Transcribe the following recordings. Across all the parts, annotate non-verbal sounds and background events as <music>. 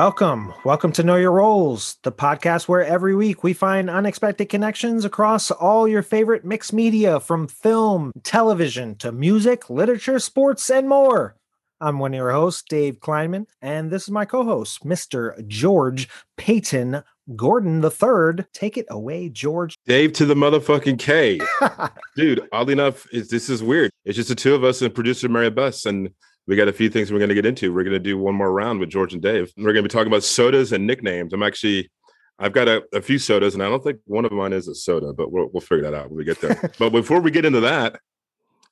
Welcome. Welcome to Know Your Roles, the podcast where every week we find unexpected connections across all your favorite mixed media from film, television to music, literature, sports, and more. I'm one of your hosts, Dave Kleinman, and this is my co host, Mr. George Peyton Gordon III. Take it away, George. Dave to the motherfucking K. <laughs> Dude, oddly enough, this is weird. It's just the two of us and producer Mary Bus. And we got a few things we're going to get into. We're going to do one more round with George and Dave. We're going to be talking about sodas and nicknames. I'm actually, I've got a, a few sodas, and I don't think one of mine is a soda, but we'll, we'll figure that out when we get there. <laughs> but before we get into that,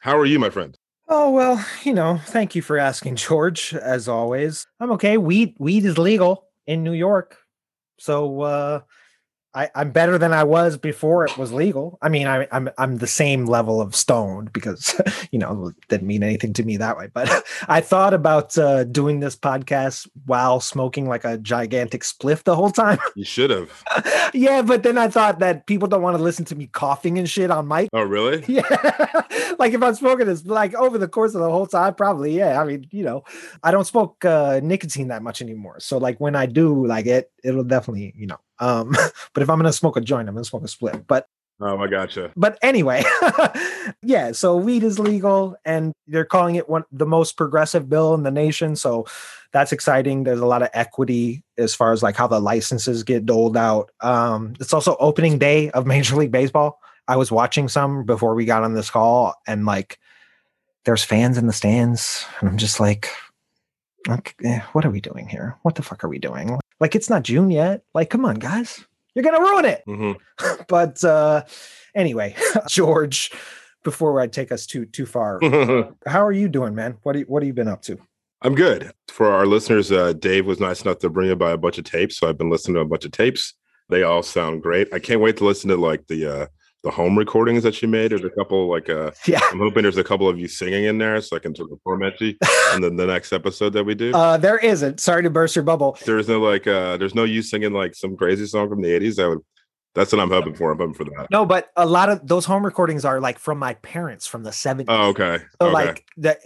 how are you, my friend? Oh well, you know, thank you for asking, George. As always, I'm okay. Weed weed is legal in New York, so uh, I, I'm better than I was before it was legal. I mean, I, I'm I'm the same level of stoned because <laughs> you know it didn't mean anything to me that way. But <laughs> I thought about uh, doing this podcast while smoking like a gigantic spliff the whole time. You should have. <laughs> yeah, but then I thought that people don't want to listen to me coughing and shit on mic. Oh, really? Yeah, like if I'm smoking this, like over the course of the whole time, probably. Yeah, I mean, you know, I don't smoke uh, nicotine that much anymore. So like when I do, like it, it'll definitely, you know, um, <laughs> but if I'm gonna smoke a joint, I'm gonna smoke a split. But oh, I gotcha. But anyway, <laughs> yeah. So weed is legal, and they're calling it one the most progressive bill in the nation. So that's exciting. There's a lot of equity as far as like how the licenses get doled out. Um, it's also opening day of <laughs> Major League Baseball. I was watching some before we got on this call, and like, there's fans in the stands, and I'm just like, okay, what are we doing here? What the fuck are we doing? Like it's not June yet. Like, come on, guys. You're gonna ruin it. Mm-hmm. <laughs> but uh anyway, <laughs> George, before I take us too too far, <laughs> how are you doing, man? What you, what have you been up to? I'm good. For our listeners, uh, Dave was nice enough to bring me by a bunch of tapes, so I've been listening to a bunch of tapes. They all sound great. I can't wait to listen to like the uh, the home recordings that you made. There's a couple like uh <laughs> yeah. I'm hoping there's a couple of you singing in there so I can sort of torment you <laughs> and then the next episode that we do. Uh there isn't. Sorry to burst your bubble. There's no like uh there's no you singing like some crazy song from the 80s. I would that's what I'm hoping for. I'm hoping for that. No, but a lot of those home recordings are like from my parents from the 70s. Oh, okay. So okay. like that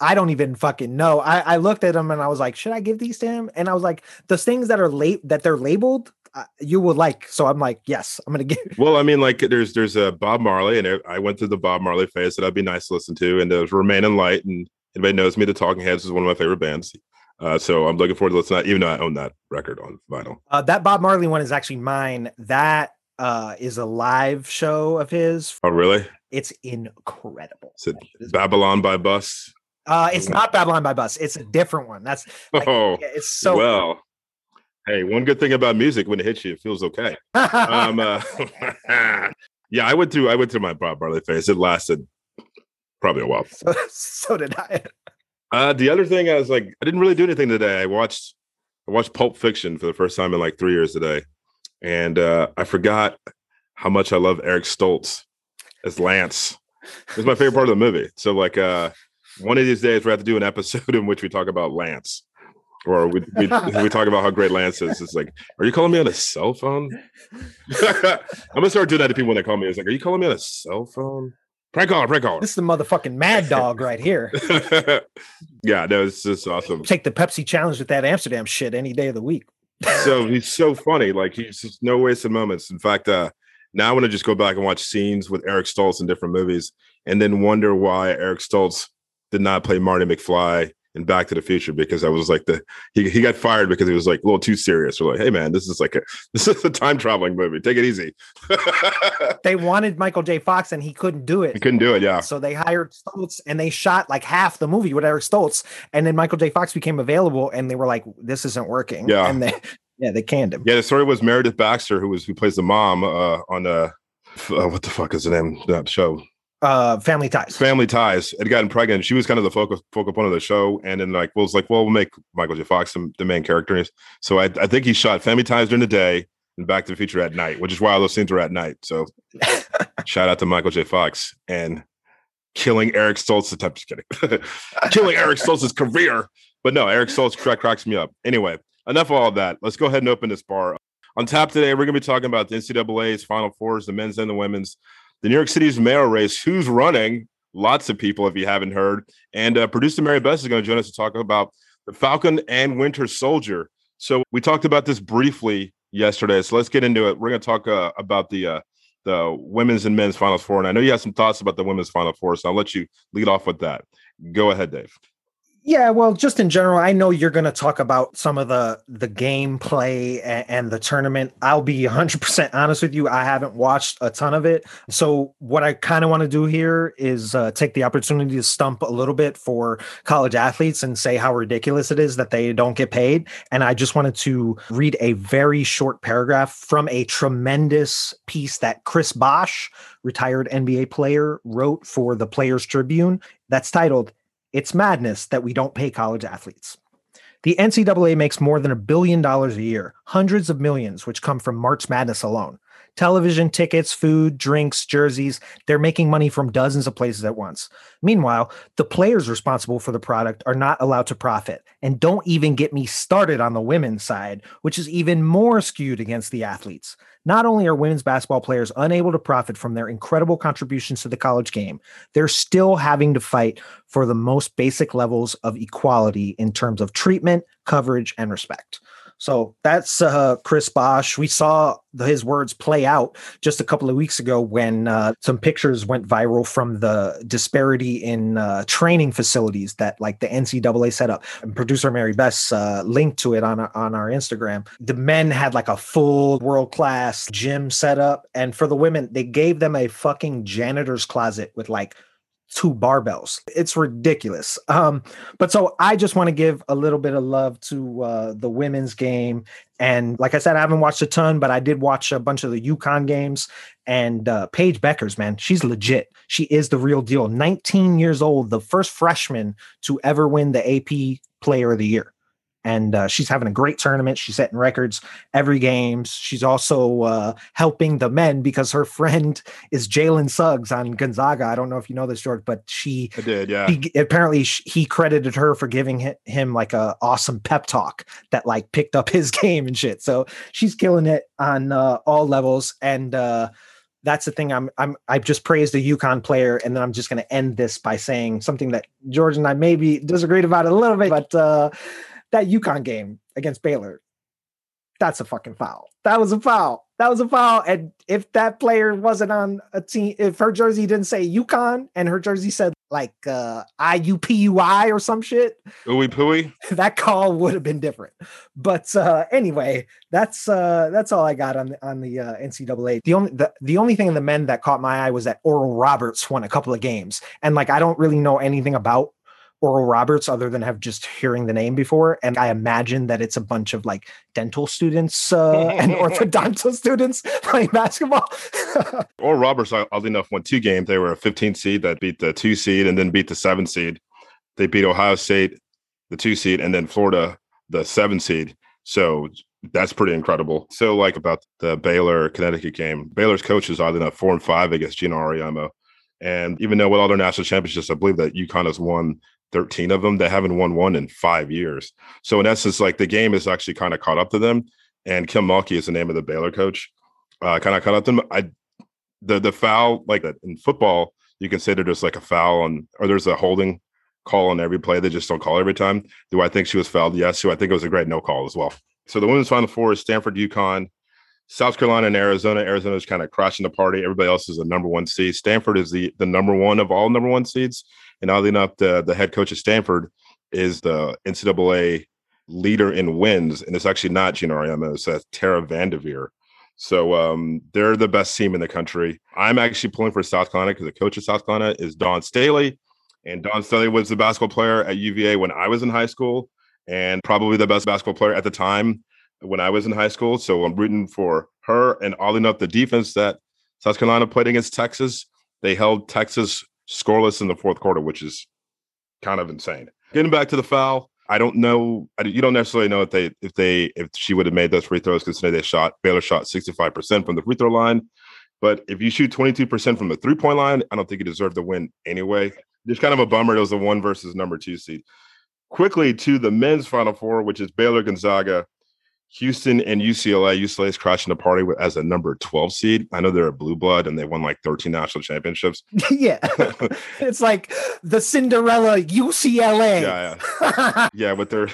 I don't even fucking know. I, I looked at them and I was like, should I give these to him? And I was like, those things that are late that they're labeled, you would like. So I'm like, yes, I'm gonna get. <laughs> Well, I mean, like there's there's a Bob Marley, and I went through the Bob Marley phase that I'd be nice to listen to, and there's Remain in Light, and anybody knows me, the Talking Heads is one of my favorite bands. Uh, so I'm looking forward to listening, to even though I own that record on vinyl. Uh, that Bob Marley one is actually mine. That uh, is a live show of his. Oh, really? It's incredible. Is it Babylon by Bus? Uh, it's not Babylon by Bus. It's a different one. That's like, <laughs> oh, it's so well. Hey, one good thing about music when it hits you, it feels okay. um, uh, <laughs> yeah, I went through I went through my Bob Marley phase. It lasted probably a while. So, so did I. Uh, the other thing I was like, I didn't really do anything today. I watched I watched Pulp Fiction for the first time in like three years today, and uh, I forgot how much I love Eric Stoltz as Lance. It's my favorite part of the movie. So like, uh, one of these days we have to do an episode <laughs> in which we talk about Lance or we, <laughs> we, we talk about how great Lance is. It's like, are you calling me on a cell phone? <laughs> I'm gonna start doing that to people when they call me. It's like, are you calling me on a cell phone? Prank caller, prank caller. This is the motherfucking mad dog right here. <laughs> yeah, no, it's just awesome. Take the Pepsi challenge with that Amsterdam shit any day of the week. so he's so funny. Like he's just no wasted moments. In fact, uh, now I want to just go back and watch scenes with Eric Stoltz in different movies, and then wonder why Eric Stoltz did not play Marty McFly in Back to the Future because I was like the he, he got fired because he was like a little too serious. We're like, hey man, this is like a <laughs> this is a time traveling movie. Take it easy. <laughs> they wanted Michael J. Fox and he couldn't do it. He couldn't do it, yeah. So they hired Stoltz and they shot like half the movie with Eric Stoltz, and then Michael J. Fox became available, and they were like, this isn't working. Yeah, and they <laughs> yeah they canned him. Yeah, the story was Meredith Baxter, who was who plays the mom uh, on uh, uh what the fuck is the name that show? Uh family ties. Family ties. Had gotten pregnant. She was kind of the focal focal point of the show. And then like well, was like well we'll make michael j. Fox the, the main character. So I, I think he shot family ties during the day and back to the future at night which is why all those scenes were at night. So <laughs> shout out to michael j. Fox and killing eric stoltz. I'm <laughs> just kidding. <laughs> Killing eric stoltz's career. But no eric stoltz crack, cracks me up. Anyway enough of all of that. Let's go ahead and open this bar on tap today we're going to be talking about the ncaa's final fours the men's and the women's the New York City's mayor race. Who's running? Lots of people, if you haven't heard. And uh, producer Mary Bess is going to join us to talk about the Falcon and Winter Soldier. So we talked about this briefly yesterday. So let's get into it. We're going to talk uh, about the uh, the women's and men's finals four, and I know you have some thoughts about the women's final four. So I'll let you lead off with that. Go ahead, Dave. Yeah, well, just in general, I know you're going to talk about some of the the gameplay and, and the tournament. I'll be 100% honest with you, I haven't watched a ton of it. So what I kind of want to do here is uh, take the opportunity to stump a little bit for college athletes and say how ridiculous it is that they don't get paid. And I just wanted to read a very short paragraph from a tremendous piece that Chris Bosh, retired NBA player, wrote for the Players Tribune that's titled it's madness that we don't pay college athletes. The NCAA makes more than a billion dollars a year, hundreds of millions, which come from March Madness alone television tickets, food, drinks, jerseys. They're making money from dozens of places at once. Meanwhile, the players responsible for the product are not allowed to profit. And don't even get me started on the women's side, which is even more skewed against the athletes. Not only are women's basketball players unable to profit from their incredible contributions to the college game, they're still having to fight for the most basic levels of equality in terms of treatment, coverage, and respect. So that's uh, Chris Bosh. We saw his words play out just a couple of weeks ago when uh, some pictures went viral from the disparity in uh, training facilities that like the NCAA set up. And producer Mary Bess uh, linked to it on our, on our Instagram. The men had like a full world class gym set up, and for the women, they gave them a fucking janitor's closet with like two barbells. It's ridiculous. Um, but so I just want to give a little bit of love to uh, the women's game. And like I said, I haven't watched a ton, but I did watch a bunch of the UConn games. And uh, Paige Bueckers, man, she's legit. She is the real deal. 19 years old, the first freshman to ever win the AP Player of the Year and uh, she's having a great tournament. She's setting records every game. She's also uh, helping the men because her friend is Jalen Suggs on Gonzaga. I don't know if you know this, George, but she I did, yeah. He, apparently, he credited her for giving him like a awesome pep talk that like picked up <laughs> his game and shit. So she's killing it on uh, all levels and. Uh, that's the thing. I'm I'm I've just praised a UConn player, and then I'm just going to end this by saying something that George and I maybe disagreed about a little bit, but uh, that UConn game against Baylor, that's a fucking foul. That was a foul. That was a foul. And if that player wasn't on a team, if her jersey didn't say UConn and her jersey said like uh IUPUI or some shit, ooey pooey, <laughs> that call would have been different. But uh anyway, that's uh that's all I got on the on the uh, NCAA. The only the, the only thing in the men that caught my eye was that Oral Roberts won a couple of games. And like I don't really know anything about Oral Roberts other than have just hearing the name before. And I imagine that it's a bunch of like dental students uh, and <laughs> orthodontal students <laughs> playing basketball. <laughs> Oral Roberts, oddly enough, won two games. They were a 15 seed that beat the two seed and then beat the seven seed. They beat Ohio State, the two seed, and then Florida, the seven seed. So that's pretty incredible. So, like about the Baylor Connecticut game, Baylor's coach is oddly enough four and five against Geno Auriemma. And even though with all their national championships, I believe that UConn has won 13 of them. that haven't won one in five years. So in essence, like the game is actually kind of caught up to them. And Kim Mulkey is the name of the Baylor coach. Uh, kind of caught up to them. I the the foul like in football, you can consider there's like a foul on or there's a holding call on every play. They just don't call every time. Do I think she was fouled? Yes. So I think it was a great no call as well. So the women's final four is Stanford, UConn, South Carolina, and Arizona. Arizona is kind of crashing the party. Everybody else is a number one seed. Stanford is the the number one of all number one seeds. And oddly enough, the, the head coach of Stanford is the NCAA leader in wins, and it's actually not Geno Auriemma, it's uh, Tara VanDerveer. So um, they're the best team in the country. I'm actually pulling for South Carolina because the coach of South Carolina is Dawn Staley. And Dawn Staley was the basketball player at UVA when I was in high school, and probably the best basketball player at the time when I was in high school. So I'm rooting for her. And oddly enough, the defense that South Carolina played against Texas, they held Texas scoreless in the fourth quarter, which is kind of insane. Getting back to the foul, I don't know. You don't necessarily know if they if they if she would have made those free throws because today they shot Baylor shot sixty five percent from the free throw line. But if you shoot twenty two percent from the three point line, I don't think you deserve to win anyway. Just kind of a bummer. It was a one versus number two seed. Quickly to the men's final four, which is Baylor Gonzaga Houston and UCLA. UCLA is crashing the party with, as a number 12 seed. I know they're a blue blood and they won like 13 national championships. <laughs> yeah. <laughs> it's like the Cinderella UCLA. Yeah. Yeah. <laughs> yeah, they're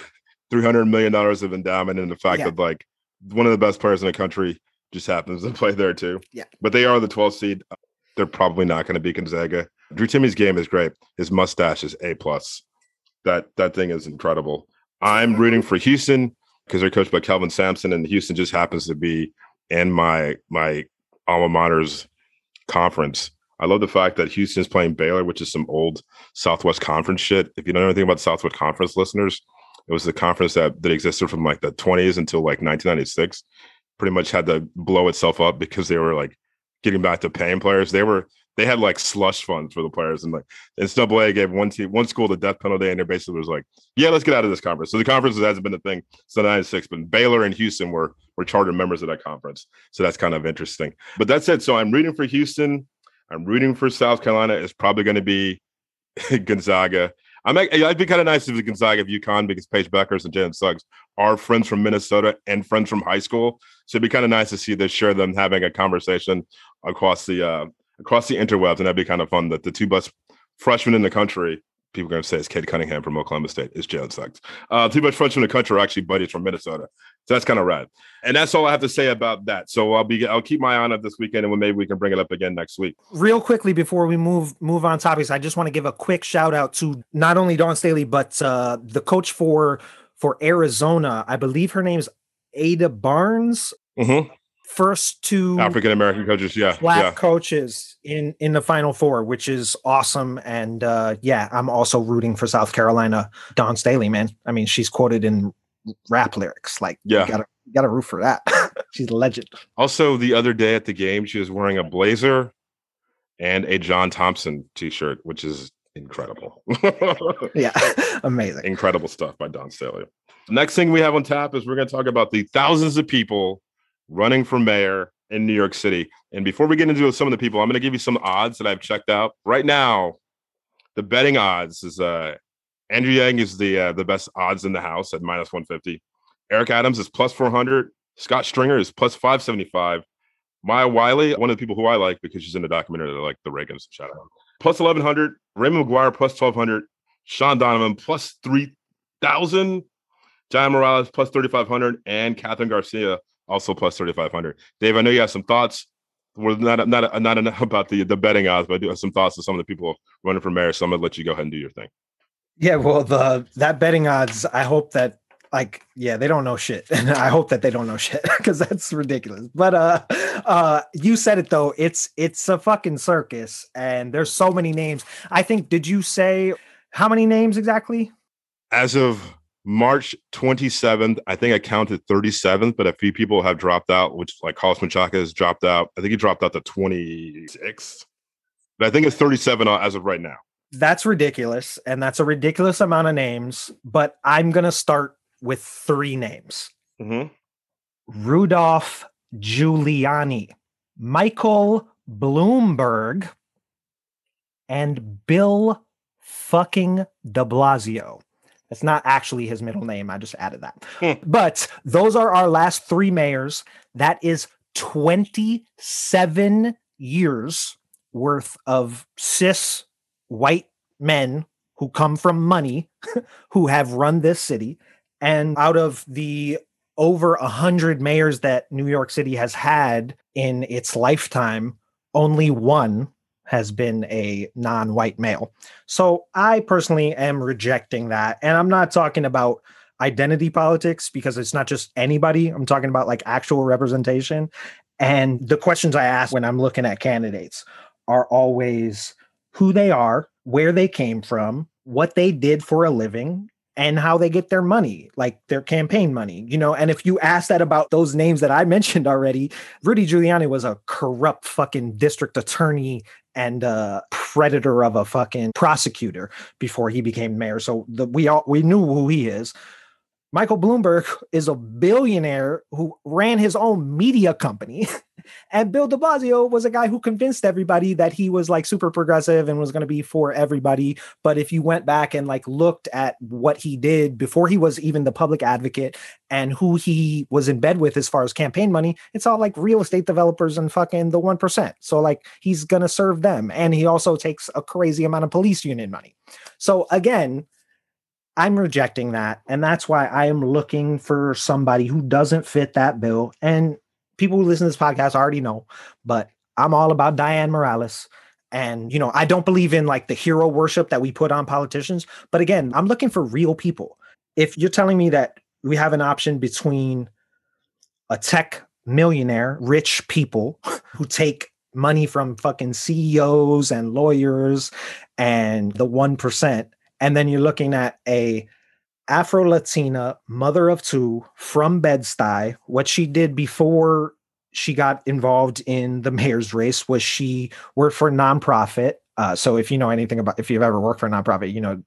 three hundred million dollars of endowment, and the fact Yeah. that like one of the best players in the country just happens to play there too. Yeah. but they are the 12 seed. They're probably not going to be Gonzaga. Drew Timme's game is great. His mustache is a plus. That that thing is incredible. I'm rooting for Houston because they're coached by Kelvin Sampson, and Houston just happens to be in my my alma mater's conference. I love the fact that Houston's playing Baylor, which is some old Southwest Conference shit. If you don't know anything about Southwest Conference listeners, it was the conference that, that existed from like the 20s until like 1996. Pretty much had to blow itself up because they were like getting back to paying players. They were they had like slush funds for the players, and like NCAA gave one team one school the death penalty, and they basically was like, "Yeah, let's get out of this conference." So the conference hasn't been a thing since '96, but Baylor and Houston were were charter members of that conference, so that's kind of interesting. But that's it. So I'm rooting for Houston. I'm rooting for South Carolina. It's probably going to be <laughs> Gonzaga. I'm I'd be kind of nice if it Gonzaga UConn because Paige Bueckers and Jalen Suggs are friends from Minnesota and friends from high school. So it'd be kind of nice to see this share them having a conversation across the uh, across the interwebs, and that'd be kind of fun. That the two best freshmen in the country, people are going to say it's Cade Cunningham from Oklahoma State, is Jalen Suggs. Uh, two best freshmen in the country are actually buddies from Minnesota. So that's kind of rad. And that's all I have to say about that. So I'll be I'll keep my eye on it this weekend, and maybe we can bring it up again next week. real quickly before we move move on topics, I just want to give a quick shout out to not only Dawn Staley but uh, the coach for for Arizona. I believe her name's Adia Barnes. Mm-hmm. First two African American coaches, yeah, black yeah. coaches in in the final four, which is awesome. And uh, yeah, I'm also rooting for South Carolina. Dawn Staley, man. I mean, she's quoted in rap lyrics. Like, Yeah. you gotta you gotta root for that. <laughs> she's a legend. Also, the other day at the game, she was wearing a blazer and a John Thompson T-shirt, which is incredible. <laughs> Yeah, <laughs> amazing. incredible stuff by Dawn Staley. Next thing we have on tap is we're going to talk about the thousands of people running for mayor in New York City. And before we get into some of the people, I'm going to give you some odds that I've checked out right now. The betting odds is uh, Andrew Yang is the uh, the best odds in the house at minus 150. Eric Adams is plus 400. Scott Stringer is plus 575. Maya Wiley, one of the people who I like because she's in the documentary that I like the Reagans. Shout out. Plus 1100. Raymond McGuire plus 1200. Shaun Donovan plus 3000. John Morales plus 3500. And Kathryn Garcia also plus 3500. Dave, I know you have some thoughts. Well, not not not enough <laughs> about the the betting odds, but I do have some thoughts of some of the people running for mayor. So I'm gonna let you go ahead and do your thing. Yeah, well, the that betting odds, I hope that like yeah, they don't know shit. And <laughs> I hope that they don't know shit <laughs> because that's ridiculous. But uh uh you said it though, it's it's a fucking circus and there's so many names. I think did you say how many names exactly? As of March 27th, I think I counted 37th, but a few people have dropped out, which like Carlos Menchaca has dropped out. I think he dropped out the 26th. But I think it's 37 as of right now. That's ridiculous and that's a ridiculous amount of names, but I'm going to start with 3 names. Mm-hmm. Rudolph Giuliani, Michael Bloomberg, and Bill fucking de Blasio. That's not actually his middle name. I just added that. Hmm. But those are our last three mayors. That is 27 years worth of cis white men who come from money <laughs> who have run this city. And out of the over a hundred mayors that New York City has had in its lifetime, only one has been a non-white male. So I personally am rejecting that. And I'm not talking about identity politics because it's not just anybody. I'm talking about like actual representation. And the questions I ask when I'm looking at candidates are always who they are, where they came from, what they did for a living, and how they get their money, like their campaign money, you know. And if you ask that about those names that I <laughs> mentioned already, Rudy Giuliani was a corrupt fucking district attorney and a predator of a fucking prosecutor before he became mayor. So the, we all we knew who he is. Michael Bloomberg is a billionaire who ran his own media company. <laughs> and Bill de Blasio was a guy who convinced everybody that he was like super progressive and was going to be for everybody. But if you went back and like looked at what he did before he was even the public advocate and who he was in bed with as far as campaign money, it's all like real estate developers and fucking the 1%. So like he's going to serve them. And he also takes a crazy amount of police union money. So again, I'm rejecting that. And that's why I am looking for somebody who doesn't fit that bill. And people who listen to this podcast already know, but I'm all about Dianne Morales. And, you know, I don't believe in like the hero worship that we put on politicians. But again, I'm looking for real people. If you're telling me that we have an option between a tech millionaire, rich people <laughs> who take money from fucking CEOs and lawyers and the 1%, and then you're looking at a Afro Latina mother of two from Bed-Stuy. What she did before she got involved in the mayor's race was she worked for a nonprofit. Uh, so if you know anything about if you've ever worked for a nonprofit, you know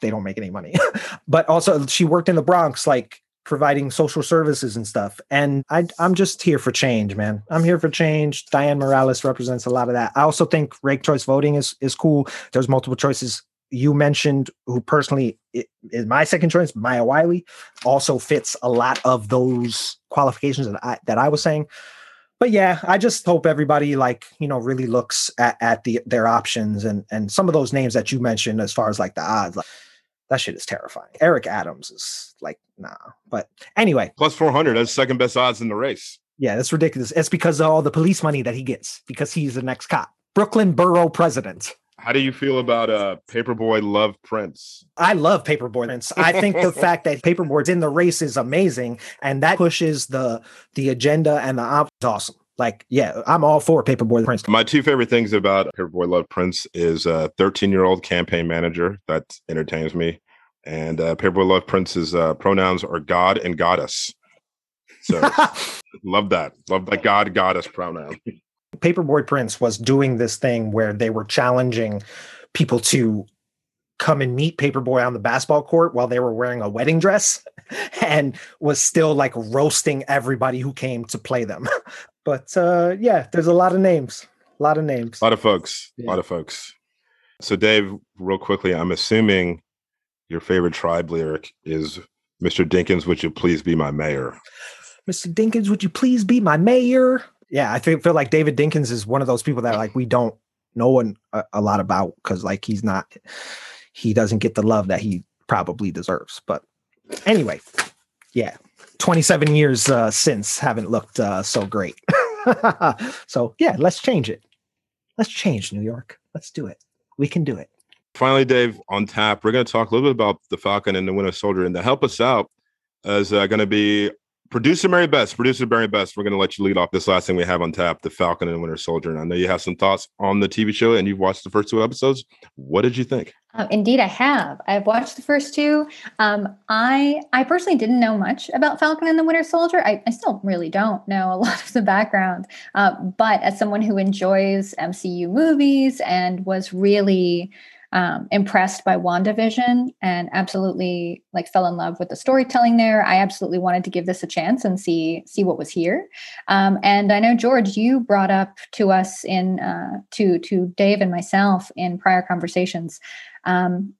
they don't make any money. <laughs> but also she worked in the Bronx, like providing social services and stuff. And I, I'm just here for change, man. I'm here for change. Dianne Morales represents a lot of that. I also think ranked choice voting is is cool. There's multiple choices. You mentioned who personally is my second choice, Maya Wiley, also fits a lot of those qualifications that I that I was saying but yeah, I just hope everybody like you know really looks at, at the their options and and some of those names that you mentioned as far as like the odds. Like, that shit is terrifying. Eric Adams is like nah. But anyway, plus four hundred. That's second best odds in the race. Yeah, that's ridiculous. It's because of all the police money that he gets because he's the next cop. Brooklyn Borough president. How do you feel about uh Paperboy Love Prince? I love Paperboy Prince. I think the <laughs> fact that Paperboy's in the race is amazing, and that pushes the the agenda and the op awesome. Like, yeah, I'm all for Paperboy Prince. My two favorite things about Paperboy Love Prince is a 13 year old campaign manager that entertains me, and uh, Paperboy Love Prince's uh, pronouns are God and Goddess. So, <laughs> love that. Love that God Goddess pronoun. <laughs> Paperboy Prince was doing this thing where they were challenging people to come and meet Paperboy on the basketball court while they were wearing a wedding dress <laughs> and was still like roasting everybody who came to play them. <laughs> but uh, yeah, there's a lot of names. A lot of names. A lot of folks. Yeah. A lot of folks. So Dave, real quickly, I'm assuming your favorite tribe lyric is Mr. Dinkins, would you please be my mayor? Mr. Dinkins, would you please be my mayor? Yeah, I feel, feel like David Dinkins is one of those people that like we don't know a, a lot about because like he's not he doesn't get the love that he probably deserves. But anyway, yeah, 27 years uh, since haven't looked uh, so great. <laughs> so yeah, let's change it. Let's change New York. Let's do it. We can do it. Finally, Dave, on tap, we're going to talk a little bit about the Falcon and the Winter Soldier, and to help us out is uh, going to be Producer Mary Bess, producer Mary Bess, we're going to let you lead off this last thing we have on tap, The Falcon and Winter Soldier. And I know you have some thoughts on the TV show and you've watched the first two episodes. What did you think? Uh, indeed, I have. I've watched the first two. Um, I I personally didn't know much about Falcon and the Winter Soldier. I, I still really don't know a <laughs> lot of the background. Uh, but as someone who enjoys MCU movies and was really um, impressed by WandaVision and absolutely like fell in love with the storytelling there. I absolutely wanted to give this a chance and see see what was here. Um, and I know George, you brought up to us in uh, to to Dave and myself in prior conversations. Um,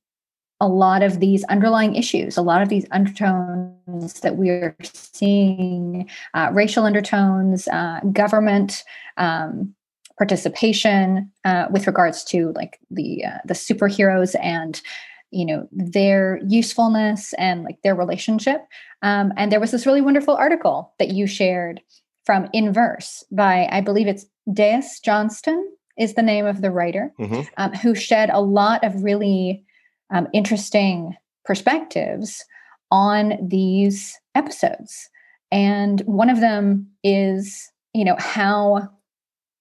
a lot of these underlying issues, a lot of these undertones that we're seeing, uh, racial undertones, uh, government um, participation uh, with regards to like the uh, the superheroes and you know their usefulness and like their relationship um, and there was this really wonderful article that you shared from inverse by i believe it's Dais Johnston is the name of the writer mm-hmm. um, who shed a lot of really um, interesting perspectives on these episodes and one of them is you know how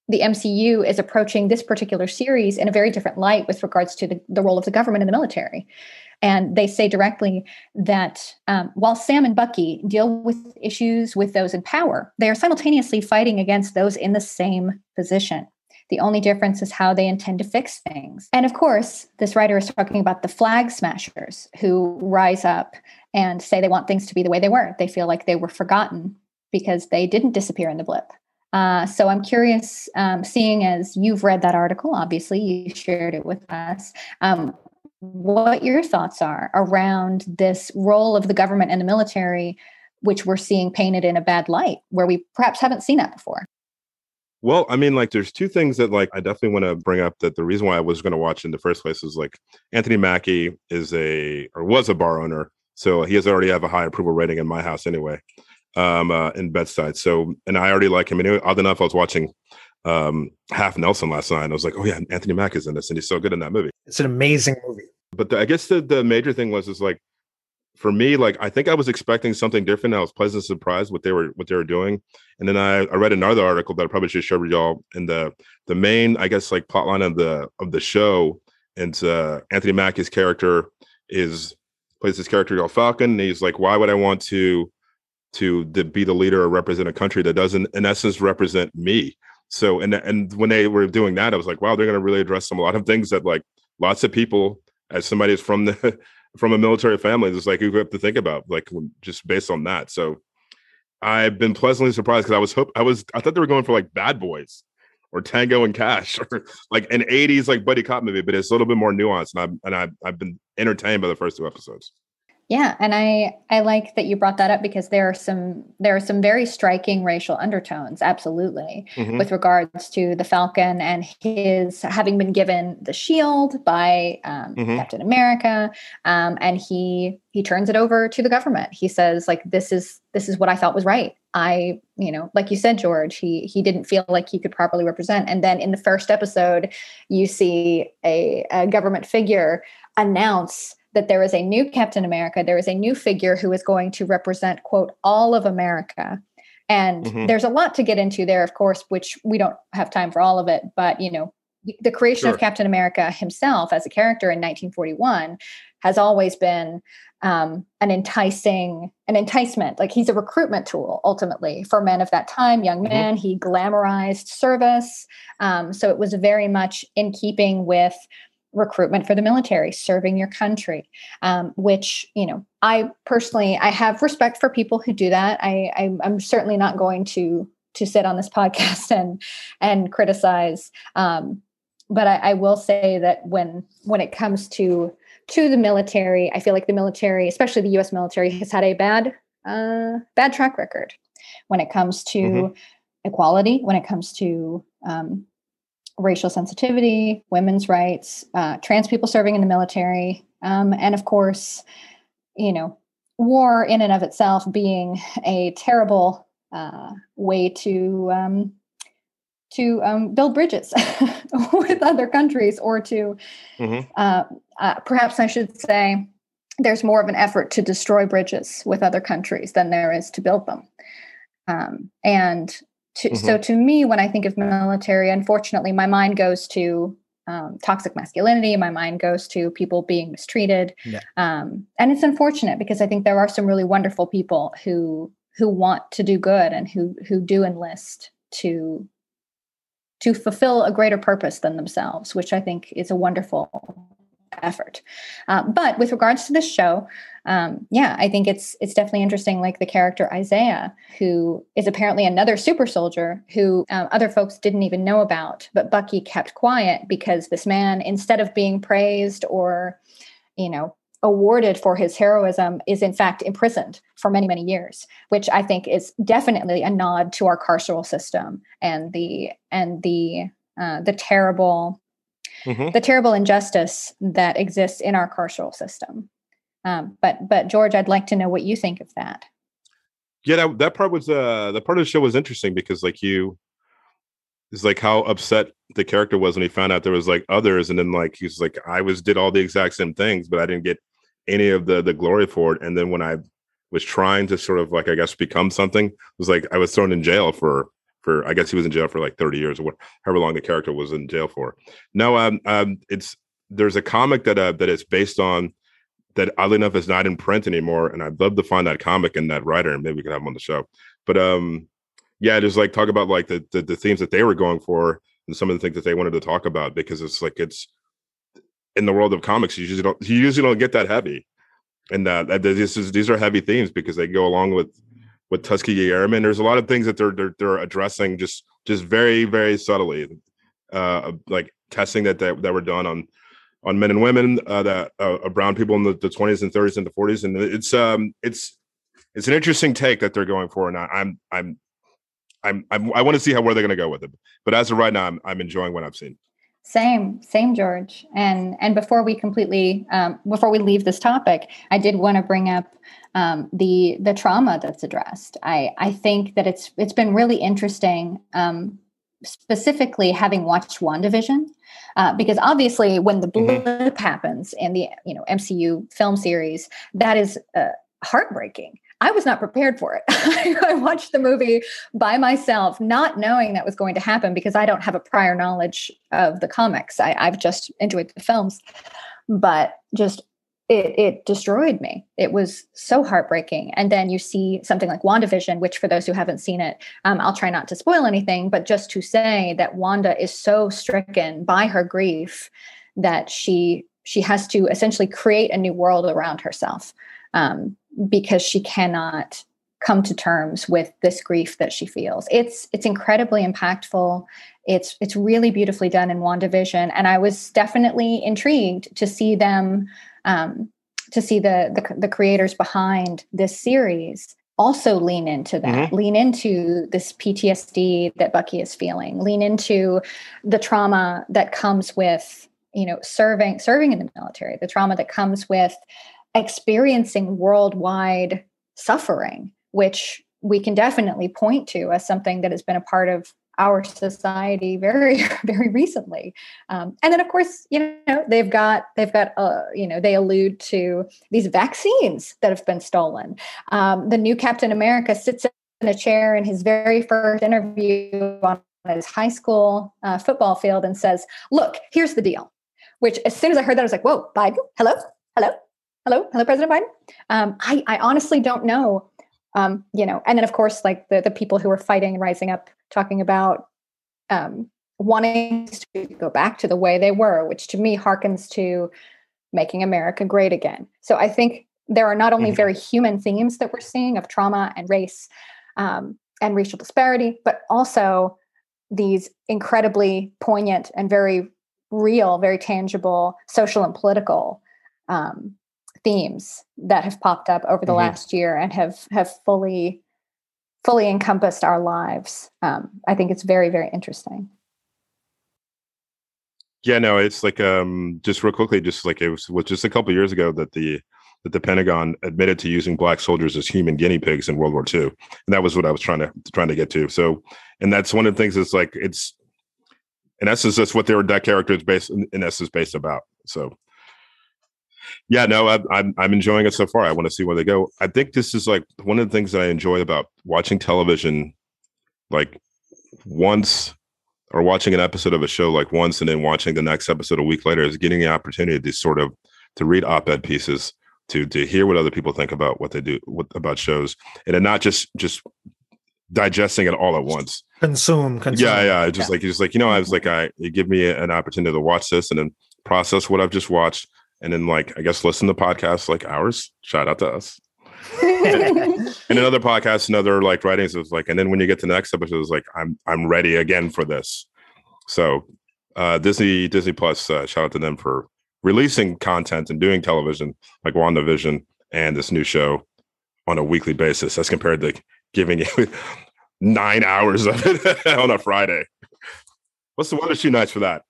the MCU is approaching this particular series in a very different light with regards to the, the role of the government and the military. And they say directly that um, while Sam and Bucky deal with issues with those in power, they are simultaneously fighting against those in the same position. The only difference is how they intend to fix things. And of course, this writer is talking about the flag smashers who rise up and say they want things to be the way they were. They feel like they were forgotten because they didn't disappear in the blip. Uh, so I'm curious, um, seeing as you've read that article, obviously you shared it with us, um, what your thoughts are around this role of the government and the military, which we're seeing painted in a bad light, where we perhaps haven't seen that before. Well, I mean, like, there's two things that, like, I definitely want to bring up. That the reason why I was going to watch in the first place is like Anthony Mackie is a or was a bar owner, so he has already have a high approval rating in my house anyway, um, uh, in Bed-Stuy. So, and I already like him. Anyway, odd enough, I was watching um Half Nelson last night. I was like, oh yeah, Anthony Mack is in this, and he's so good in that movie. It's an amazing movie. But the, I guess the the major thing was is like for me, like I think I was expecting something different. I was pleasantly surprised what they were what they were doing. And then I, I read another article that I probably should share with y'all. And the the main, I guess, like plotline of the of the show, and uh, Anthony Mackie's character is plays this character called Falcon. And he's like, why would I want to to, be the leader or represent a country that doesn't, in essence, represent me? So and and when they were doing that, I was like, wow, they're going to really address some a lot of things that like lots of people, as somebody is from the <laughs> from a military family, it's like you have to think about, like just based on that. So I've been pleasantly surprised because I was hope I was I thought they were going for like Bad Boys or Tango and Cash <laughs> or like an '80s like buddy cop movie, but it's a little bit more nuanced, and I've and I've, I've been entertained by the first two episodes. Yeah, and I I like that you brought that up because there are some there are some very striking racial undertones, absolutely, mm-hmm. with regards to the Falcon and his having been given the shield by um, mm-hmm. Captain America, um, and he he turns it over to the government. He says like this is this is what I thought was right. I you know like you said, George, he he didn't feel like he could properly represent. And then in the first episode, you see a, a government figure announce that there is a new Captain America, there is a new figure who is going to represent, quote, all of America. And mm-hmm. there's a lot to get into there, of course, which we don't have time for all of it. But, you know, the creation sure. of Captain America himself as a character in 1941 has always been um, an enticing, an enticement. Like he's a recruitment tool ultimately for men of that time, young mm-hmm. men. He glamorized service. Um, so it was very much in keeping with recruitment for the military serving your country um, which you know i personally i have respect for people who do that I, I i'm certainly not going to to sit on this <laughs> podcast and and criticize um, but I, I will say that when when it comes to to the military i feel like the military especially the us military has had a bad uh, bad track record when it comes to mm-hmm. equality when it comes to um, racial sensitivity, women's rights, uh, trans people serving in the military, um, and of course, you know, war in and of itself being a terrible uh, way to um, to um, build bridges <laughs> with other countries, or to mm-hmm. uh, uh, perhaps I should say, there's more of an effort to destroy bridges with other countries than there is to build them. Um, and to, mm-hmm. So to me, when I think of military, unfortunately, my mind goes to um, toxic masculinity. My mind goes to people being mistreated, yeah. um, and it's unfortunate because I think there are some really wonderful people who who want to do good and who who do enlist to to fulfill a greater purpose than themselves, which I think is a wonderful effort. Uh, but with regards to this show, um, yeah, I think it's it's definitely interesting. Like the character Isaiah, who is apparently another super soldier who um, other folks didn't even know about, but Bucky kept quiet because this man, instead of being praised or, you know, awarded for his heroism is in fact imprisoned for many many years which i think is definitely a nod to our carceral system and the and the uh, the terrible mm-hmm. the terrible injustice that exists in our carceral system. Um, but but George, I'd like to know what you think of that. Yeah, that, that part was uh the part of the show was interesting because like you is like how upset the character was when he found out there was like others, and then like he's like I was did all the exact same things, but I didn't get any of the the glory for it. And then when I was trying to sort of like I guess become something, it was like I was thrown in jail for for I guess he was in jail for like 30 years or what, however long the character was in jail for. No, um, um, it's there's a comic that uh, that is based on that oddly enough is not in print anymore, and I'd love to find that comic and that writer, and maybe we can have him on the show. But um, yeah, just like talk about like the, the the themes that they were going for and some of the things that they wanted to talk about because it's like it's in the world of comics you usually don't you usually don't get that heavy and uh, that this is these are heavy themes because they go along with with Tuskegee Airmen. There's a lot of things that they're they're, they're addressing just just very very subtly, uh, like testing that, that that were done on on men and women uh, that uh, brown people in the, the 20s and 30s and the 40s, and it's um it's it's an interesting take that they're going for, and I, I'm I'm I'm, I'm I want to see how where they're going to go with it. But as of right now, I'm I'm enjoying what I've seen. Same, same, George. And and before we completely um, before we leave this topic, I did want to bring up um, the the trauma that's addressed. I I think that it's it's been really interesting, um, specifically having watched WandaVision, uh, because obviously when the mm-hmm. blip mm-hmm. happens in the you know MCU film series, that is uh, heartbreaking. I was not prepared for it. <laughs> I watched the movie by myself, not knowing that was going to happen because I don't have a prior knowledge of the comics. I, I've just enjoyed the films, but just it, it destroyed me. It was so heartbreaking. And then you see something like WandaVision, which for those who haven't seen it, um, I'll try not to spoil anything, but just to say that Wanda is so stricken by her grief that she she has to essentially create a new world around herself. Um, because she cannot come to terms with this grief that she feels. It's it's incredibly impactful. It's it's really beautifully done in WandaVision, and I was definitely intrigued to see them um, to see the, the the creators behind this series also lean into that mm-hmm. lean into this ptsd that bucky is feeling lean into the trauma that comes with you know serving serving in the military the trauma that comes with experiencing worldwide suffering, which we can definitely point to as something that has been a part of our society very <laughs> very recently. Um, and then of course you know they've got they've got uh, you know they allude to these vaccines that have been stolen. Um, the new captain america sits in a chair in his very first interview on his high school uh, football field and says look here's the deal which as soon as i heard that i was like whoa biden? Hello? Hello? Hello, hello, President Biden. Um, I, I honestly don't know. Um, you know, and then of course, like the the people who are fighting and rising up, talking about um, wanting to go back to the way they were, which to me harkens to making America great again. So I think there are not only mm-hmm. very human themes that we're seeing of trauma and race um, and racial disparity, but also these incredibly poignant and very real, very tangible social and political um, themes that have popped up over the mm-hmm. last year and have have fully fully encompassed our lives. Um, I think it's very very interesting. Yeah, no, it's like um, just real quickly, just like it was, was just a couple years ago that the that the Pentagon admitted to using black soldiers as human guinea pigs in World War II, and that was what I was trying to trying to get to. So, and that's one of the things. It's like it's in essence that's what their that character is based in, in essence based about. So, yeah, no, I, I'm I'm enjoying it so far. I want to see where they go. I think this is like one of the things that I enjoy about watching television, like once or watching an episode of a show like once and then watching the next episode a week later is getting the opportunity to sort of to read op-ed pieces to to hear what other people think about what they do what, about shows and then not just just digesting it all at once consume, consume. yeah yeah just yeah. like just like you know i was like i you give me an opportunity to watch this and then process what i've just watched and then like I guess listen to podcasts like ours. Shout out to us. <laughs> and another podcast and other like writings was like, and then when you get to the next episode, it's like I'm I'm ready again for this. So uh Disney Disney Plus, uh, shout out to them for releasing content and doing television like WandaVision and this new show on a weekly basis as compared to giving you <laughs> nine hours of it <laughs> on a Friday. What's the one or two nights for that?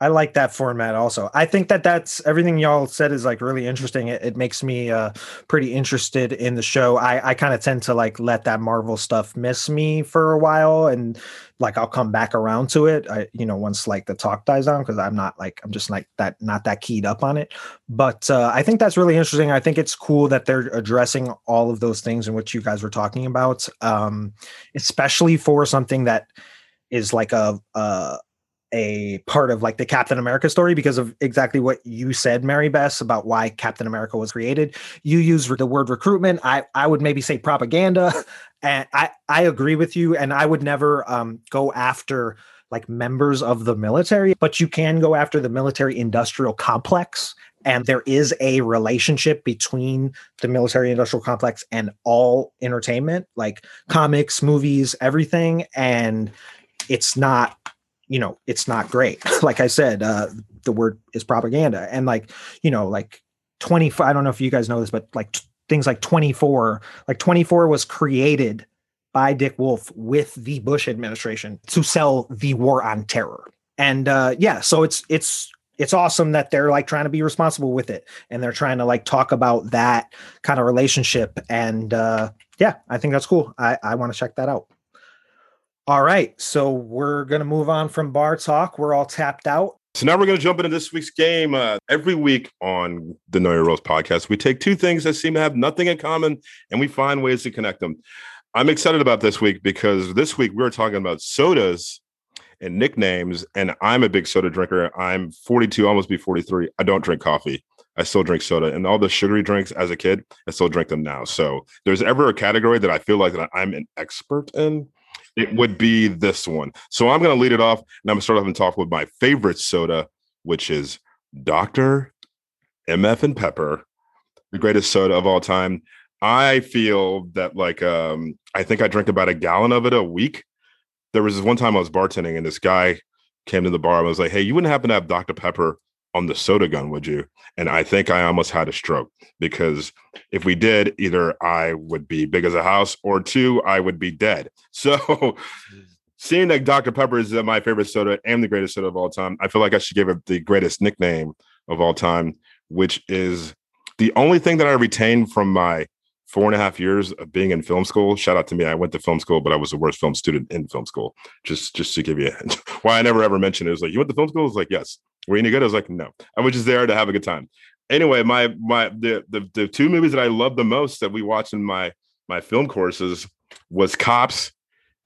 I like that format also. I think that that's everything y'all said is like really interesting. It, it makes me uh, pretty interested in the show. I, I kind of tend to like let that Marvel stuff miss me for a while and like I'll come back around to it. I, you know, once like the talk dies down because I'm not like, I'm just like that, not that keyed up on it. But uh, I think that's really interesting. I think it's cool that they're addressing all of those things in which you guys were talking about, um, especially for something that is like a, a a part of like the Captain America story because of exactly what you said, Mary Bess, about why Captain America was created. You use the word recruitment. I I would maybe say propaganda, <laughs> and I I agree with you. And I would never um, go after like members of the military, but you can go after the military industrial complex. And there is a relationship between the military industrial complex and all entertainment, like comics, movies, everything. And it's not you know it's not great <laughs> like i said uh the word is propaganda and like you know like 24 i don't know if you guys know this but like t- things like 24 like 24 was created by Dick Wolf with the Bush administration to sell the war on terror. And uh, yeah, so it's it's it's awesome that they're like trying to be responsible with it and they're trying to like talk about that kind of relationship. And uh, yeah, I think that's cool. I, I want to check that out. All right, so we're gonna move on from bar talk. We're all tapped out. So now we're going to jump into this week's game. Uh, every week on the Know Your podcast, we take two things that seem to have nothing in common and we find ways to connect them. I'm excited about this week because this week we're talking about sodas and nicknames. And I'm a big soda drinker. I'm 42, almost be 43. I don't drink coffee. I still drink soda and all the sugary drinks as a kid, I still drink them now. So there's ever a category that I feel like that I'm an expert in it would be this one. So I'm going to lead it off, and I'm going to start off and talk with my favorite soda, which is Dr. MF and Pepper, the greatest soda of all time. I feel that like um, I think I drink about a gallon of it a week. There was this one time I was bartending, and this guy came to the bar and was like, "Hey, you wouldn't happen to have Dr. Pepper on the soda gun, would you?" And I think I almost had a stroke because if we did, either I would be big as a house or two, I would be dead. <laughs> So seeing that Dr. Pepper is uh, my favorite soda and the greatest soda of all time, I feel like I should give it the greatest nickname of all time, which is the only thing that I retained from my four and a half years of being in film school. Shout out to me. I went to film school, but I was the worst film student in film school. Just just to give you <laughs> why I never ever mentioned it. It was like, you went to film school? It was like, yes. Were you any good? I was like, no. I was just there to have a good time. Anyway, my my the the, the two movies that I love the most that we watched in my my film courses was Cops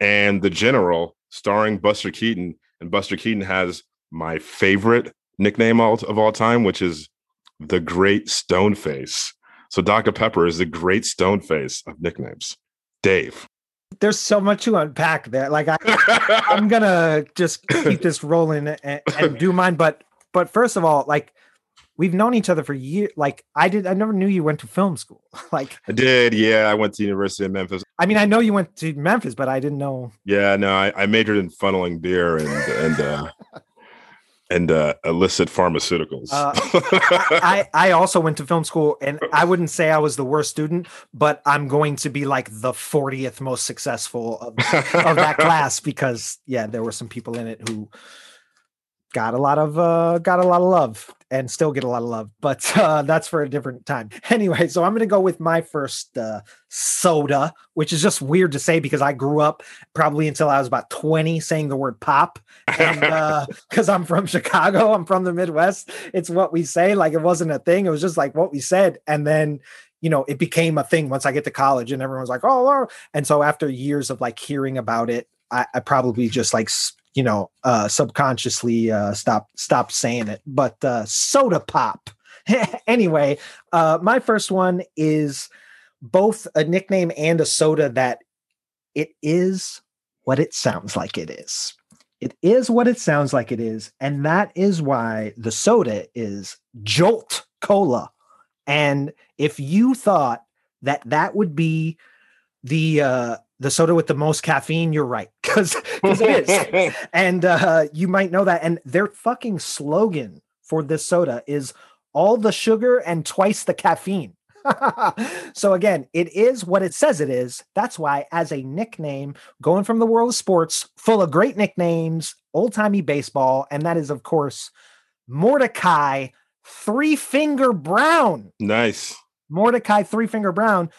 and The General, starring Buster Keaton. And Buster Keaton has my favorite nickname of all time, which is the Great Stone Face. So Dr. Pepper is the Great Stone Face of nicknames. Dave. There's so much to unpack there. Like I, <laughs> I'm gonna just keep this <laughs> rolling and, and do mine, but but first of all, like we've known each other for years. Like I did, I never knew you went to film school. <laughs> like I did, yeah. I went to University of Memphis. I mean, I know you went to Memphis, but I didn't know. Yeah, no, I, I majored in funneling beer and and uh, and uh, illicit pharmaceuticals. Uh, <laughs> I I also went to film school, and I wouldn't say I was the worst student, but I'm going to be like the 40th most successful of, of that <laughs> class because yeah, there were some people in it who got a lot of uh got a lot of love and still get a lot of love but <laughs> uh that's for a different time. Anyway so i'm gonna go with my first uh soda which is just weird to say because i grew up probably until i was about 20 saying the word pop and uh <laughs> because i'm from chicago i'm from the midwest it's what we say like it wasn't a thing it was just like what we said and then you know it became a thing once i get to college and everyone was like oh and so after years of like hearing about it I, I probably just like you know, uh, subconsciously uh, stop stop saying it. But uh, soda pop. <laughs> anyway, uh, my first one is both a nickname and a soda that it is what it sounds like it is. It is what it sounds like it is, and that is why the soda is Jolt Cola. And if you thought that that would be the uh the soda with the most caffeine, you're right, <laughs> because it is. <laughs> and uh, you might know that. And their fucking slogan for this soda is all the sugar and twice the caffeine. <laughs> so again, it is what it says it is. That's why, as a nickname, going from the world of sports, full of great nicknames, old timey baseball, and that is, of course, Mordecai Three Finger Brown. Nice. Mordecai Three Finger Brown,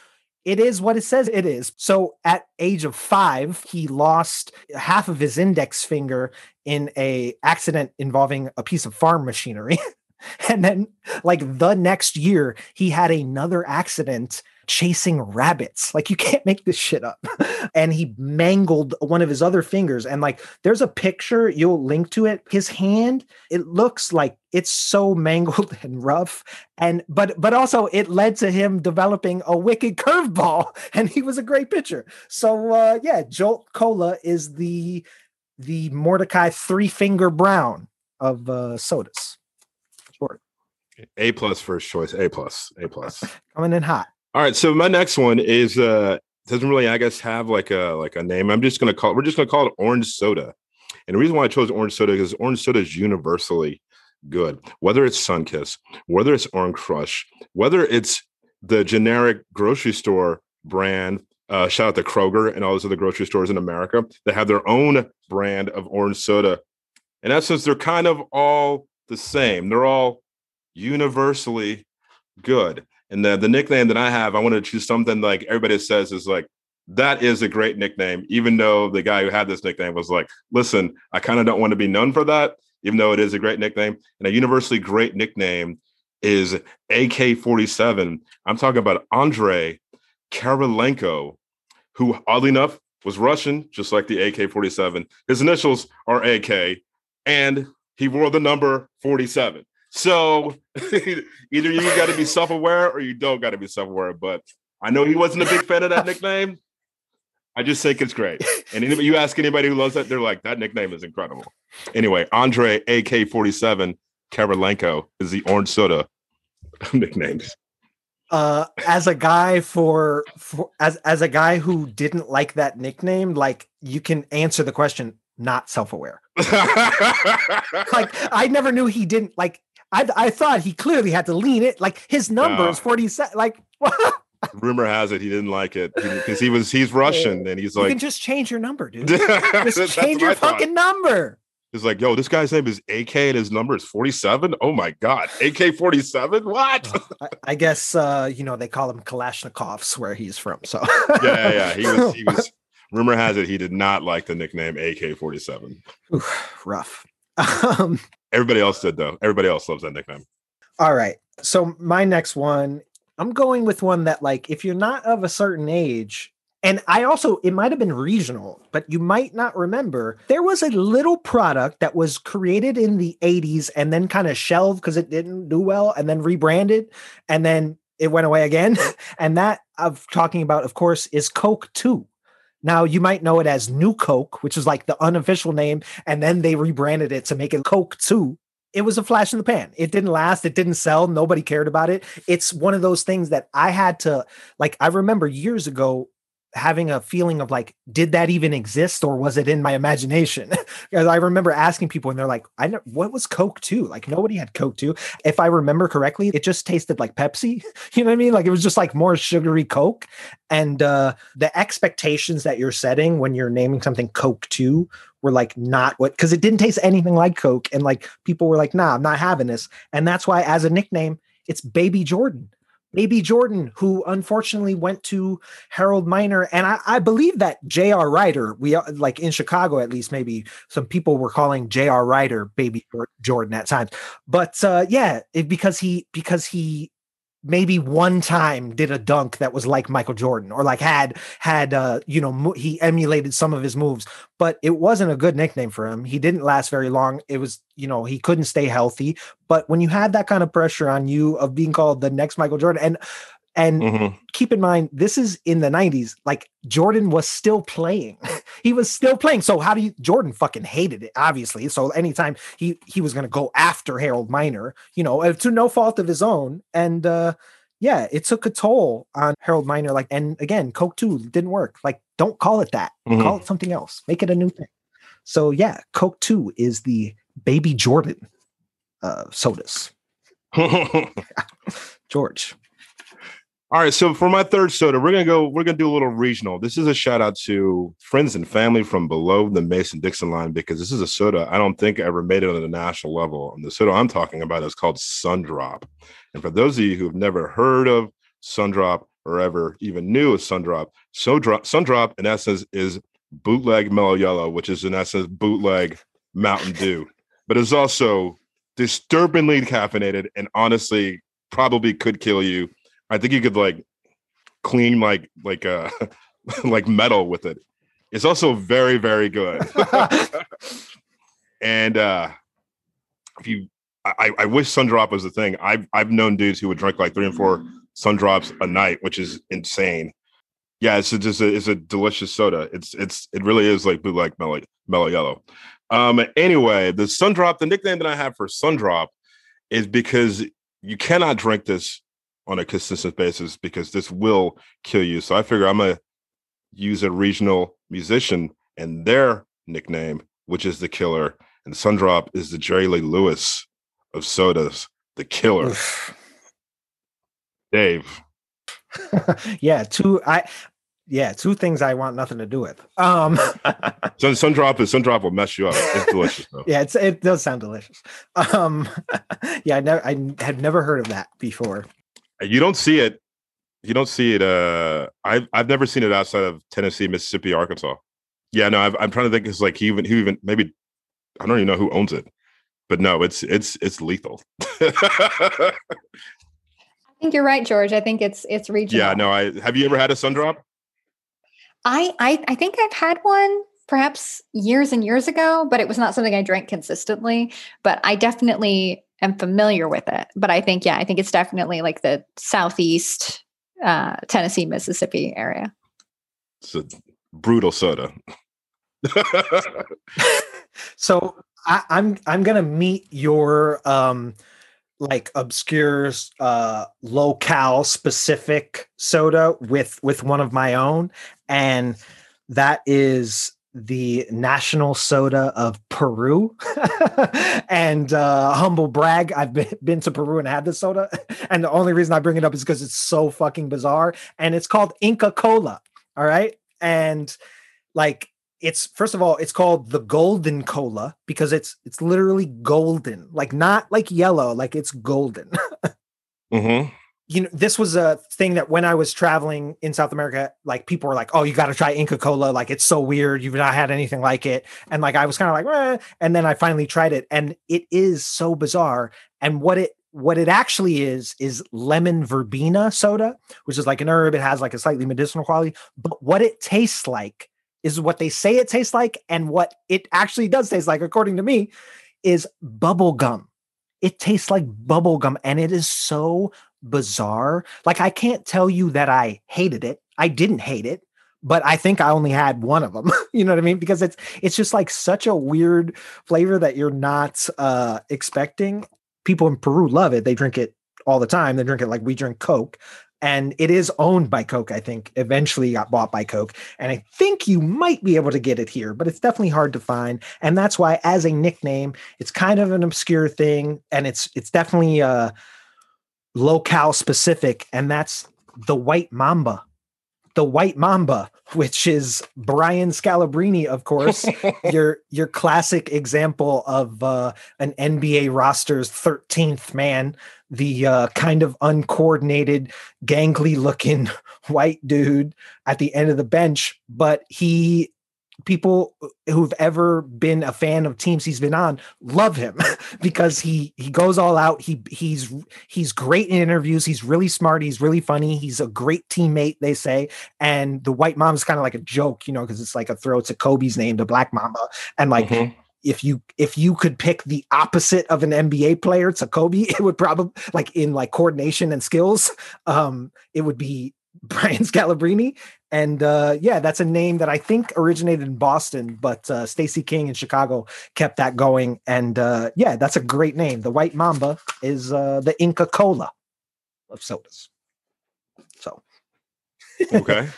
it is what it says it is. So at age of 5, he lost half of his index finger in a accident involving a piece of farm machinery. <laughs> and then like the next year he had another accident chasing rabbits. Like you can't make this shit up. <laughs> and he mangled one of his other fingers. And like there's a picture, you'll link to it. His hand, it looks like it's so mangled <laughs> and rough. And but but also it led to him developing a wicked curveball. <laughs> And he was a great pitcher. So uh yeah, Jolt Cola is the the Mordecai three finger brown of uh sodas. Sure. A plus first choice. A plus. A plus. Coming in hot. All right, so my next one is uh doesn't really I guess have like a like a name. I'm just gonna call we're just gonna call it orange soda. And the reason why I chose orange soda is orange soda is universally good. Whether it's Sunkist, whether it's Orange Crush, whether it's the generic grocery store brand Uh, shout out to Kroger and all those other grocery stores in America that have their own brand of orange soda. In essence, they're kind of all the same. They're all universally good. And the, the nickname that I have, I want to choose something like everybody says is like, that is a great nickname, even though the guy who had this nickname was like, listen, I kind of don't want to be known for that, even though it is a great nickname. And a universally great nickname is AK 47. I'm talking about Andrei Kirilenko, who oddly enough was Russian, just like the AK 47. His initials are AK, and he wore the number 47. So <laughs> either you got to be self aware or you don't got to be self aware. But I know he wasn't a big fan of that nickname. I just think it's great. And anybody, you ask anybody who loves that, they're like, that nickname is incredible. Anyway, Andre AK 47 Kirilenko is the orange soda <laughs> nicknames. Uh, as a guy for, for as as a guy who didn't like that nickname, like you can answer the question not self-aware. <laughs> like I never knew he didn't like I I thought he clearly had to lean it like his number is 47 like <laughs> rumor has it he didn't like it because he was he's Russian and he's you like can just change your number, dude. <laughs> Just change your fucking number. He's like, yo, this guy's name is AK and his number is 47. Oh my god, AK 47? What? I, I guess uh, you know, they call him Kalashnikovs where he's from. So yeah, yeah, yeah. He was he was <laughs> rumor has it he did not like the nickname AK 47. rough. Um, Everybody else did though. Everybody else loves that nickname. all right. So my next one, I'm going with one that like if you're not of a certain age, and I also it might have been regional, but you might not remember. There was a little product that was created in the 80s and then kind of shelved because it didn't do well and then rebranded and then it went away again. <laughs> and that I'm talking about, of course, is Coke 2. Now you might know it as New Coke, which is like the unofficial name, and then they rebranded it to make it Coke 2. It was a flash in the pan. It didn't last, it didn't sell, nobody cared about it. It's one of those things that I had to like I remember years ago having a feeling of like did that even exist or was it in my imagination? <laughs> Because i remember asking people and they're like i know what was coke too? like nobody had coke too. if i remember correctly it just tasted like pepsi. <laughs> You know what i mean? Like it was just like more sugary coke. And uh the expectations that you're setting when you're naming something coke too were like not what because it didn't taste anything like coke. And like people were like nah i'm not having this. And that's why as a nickname it's baby jordan Baby Jordan, who unfortunately went to Harold Miner, and I, I believe that J.R. Rider, we uh, like in Chicago at least, maybe some people were calling J.R. Rider Baby Jordan at times, but uh, yeah, it, because he because he maybe one time did a dunk that was like Michael Jordan or like had had uh you know mo- he emulated some of his moves but it wasn't a good nickname for him. He didn't last very long. It was you know he couldn't stay healthy. But when you had that kind of pressure on you of being called the next Michael Jordan and and Mhm. keep in mind this is in the 90s like jordan was still playing. <laughs> He was still playing. So how do you jordan fucking hated it obviously. So anytime he he was going to go after harold miner you know uh, to no fault of his own. And uh yeah it took a toll on harold miner like and again coke 2 didn't work. Like don't call it that. Mhm. call it something else. Make it a new thing. So yeah coke 2 is the baby jordan uh sodas. <laughs> <laughs> George All right, so for my third soda, we're gonna go. We're gonna do a little regional. This is a shout out to friends and family from below the Mason Dixon line because this is a soda I don't think ever made it on the national level. And the soda I'm talking about is called Sundrop. And for those of you who've never heard of Sundrop or ever even knew of Sundrop, so drop Sundrop in essence is bootleg Mellow Yellow, which is in essence bootleg Mountain Dew, but it's also disturbingly caffeinated and honestly probably could kill you I think you could like clean like like uh <laughs> like metal with it. It's also very very good. <laughs> and uh if you I, I wish Sundrop was a thing. I've I've known dudes who would drink like three and four sun drops a night, which is insane. Yeah, it's a, just a, it's a delicious soda. It's it's it really is like blue like mellow mellow yellow. Um anyway, the sun drop, the nickname that I have for sun drop is because you cannot drink this on a consistent basis because this will kill you. So I figure I'm gonna use a regional musician and their nickname, which is the killer. And Sundrop is the Jerry Lee Lewis of sodas, the killer. Oof. Dave. <laughs> yeah, two I yeah, two things I want nothing to do with. Um, <laughs> Sun Sun Drop is Sun Drop will mess you up. It's delicious though. yeah, it's it does sound delicious. Um, <laughs> yeah, I never I had never heard of that before. You don't see it. You don't see it. Uh, I've I've never seen it outside of Tennessee, Mississippi, Arkansas. Yeah, no, i am trying to think. It's like he even he even maybe I don't even know who owns it, but no, it's it's it's lethal. I think you're right, George. I think it's it's regional. Yeah, no. I have you ever had a sun drop? I, I I think I've had one perhaps years and years ago, but it was not something I drank consistently. But I definitely am familiar with it. But I think, yeah, I think it's definitely like the southeast uh, Tennessee, Mississippi area. It's a brutal soda. <laughs> so I, I'm I'm gonna meet your um like obscure uh locale specific soda with with one of my own and that is the national soda of Peru. <laughs> and uh, humble brag, I've been, <laughs> been to Peru and had this soda. <laughs> And the only reason I bring it up is because it's so fucking bizarre. And it's called Inca Cola. All right. And like, it's first of all, it's called the golden cola because it's it's literally golden, like not like yellow, like it's golden. mm-hmm you know, this was a thing that when I was traveling in South America, like people were like, "Oh, you got to try Inca Cola. Like it's so weird. You've not had anything like it." And like I was kind of like, eh. and then I finally tried it, and it is so bizarre. And what it what it actually is is lemon verbena soda, which is like an herb. It has like a slightly medicinal quality, but what it tastes like is what they say it tastes like, and what it actually does taste like, according to me, is bubble gum. It tastes like bubble gum, and it is so bizarre. Like I can't tell you that I hated it. I didn't hate it, but I think I only had one of them. <laughs> you know what I mean? Because it's it's just like such a weird flavor that you're not uh expecting. People in Peru love it. They drink it all the time. They drink it like we drink Coke. And it is owned by Coke, I think. Eventually got bought by Coke. And I think you might be able to get it here, but it's definitely hard to find. And that's why, as a nickname, it's kind of an obscure thing. And it's it's definitely uh locale specific, and that's the White Mamba. The White Mamba, <laughs> which is Brian Scalabrine, of course, <laughs> your your classic example of uh, an NBA roster's 13th man, the uh, kind of uncoordinated, gangly looking <laughs> white dude at the end of the bench, but he people who've ever been a fan of teams he's been on love him <laughs> because he he goes all out. He he's he's great in interviews. He's really smart. He's really funny. He's a great teammate they say. And the white mom is kind of like a joke you know because it's like a throw to kobe's name the Black Mamba and like mm-hmm. if you if you could pick the opposite of an nba player to kobe <laughs> it would probably like in like coordination and skills um it would be <laughs> Brian Scalabrine. And uh, yeah, that's a name that I think originated in Boston, but uh, Stacey King in Chicago kept that going. And uh, yeah, that's a great name. The White Mamba is uh, the Inca Cola of sodas. So, okay.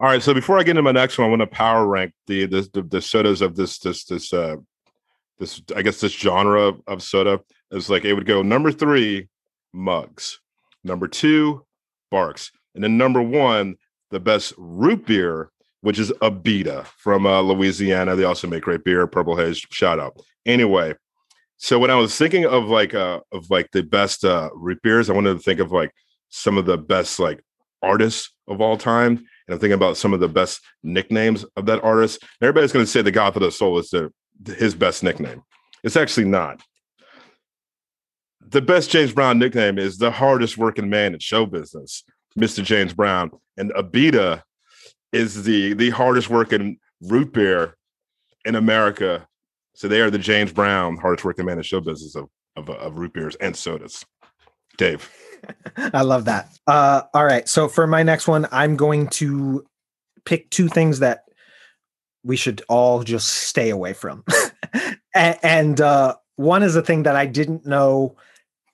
All right. So before I get into my next one, I want to power rank the the, the, the sodas of this this this uh this I guess this genre of soda. It's like it would go number three, mugs. Number two, Barq's. And then number one, the best root beer, which is Abita from uh, Louisiana. They also make great beer, Purple Haze. Shout out. Anyway, so when I was thinking of like uh of like the best uh root beers, I wanted to think of like some of the best like artists of all time. And I'm thinking about some of the best nicknames of that artist. And everybody's to say the God of the Soul is the, his best nickname. It's actually not the best James Brown nickname is the hardest working man in show business, Mr. James Brown. And Abita is the the hardest working root beer in America. So they are the James Brown hardest working man in show business of, of, of root beers and sodas. Dave. <laughs> I love that. Uh, all right. So for my next one, I'm going to pick two things that we should all just stay away from. <laughs> and, and uh, one is a thing that I didn't know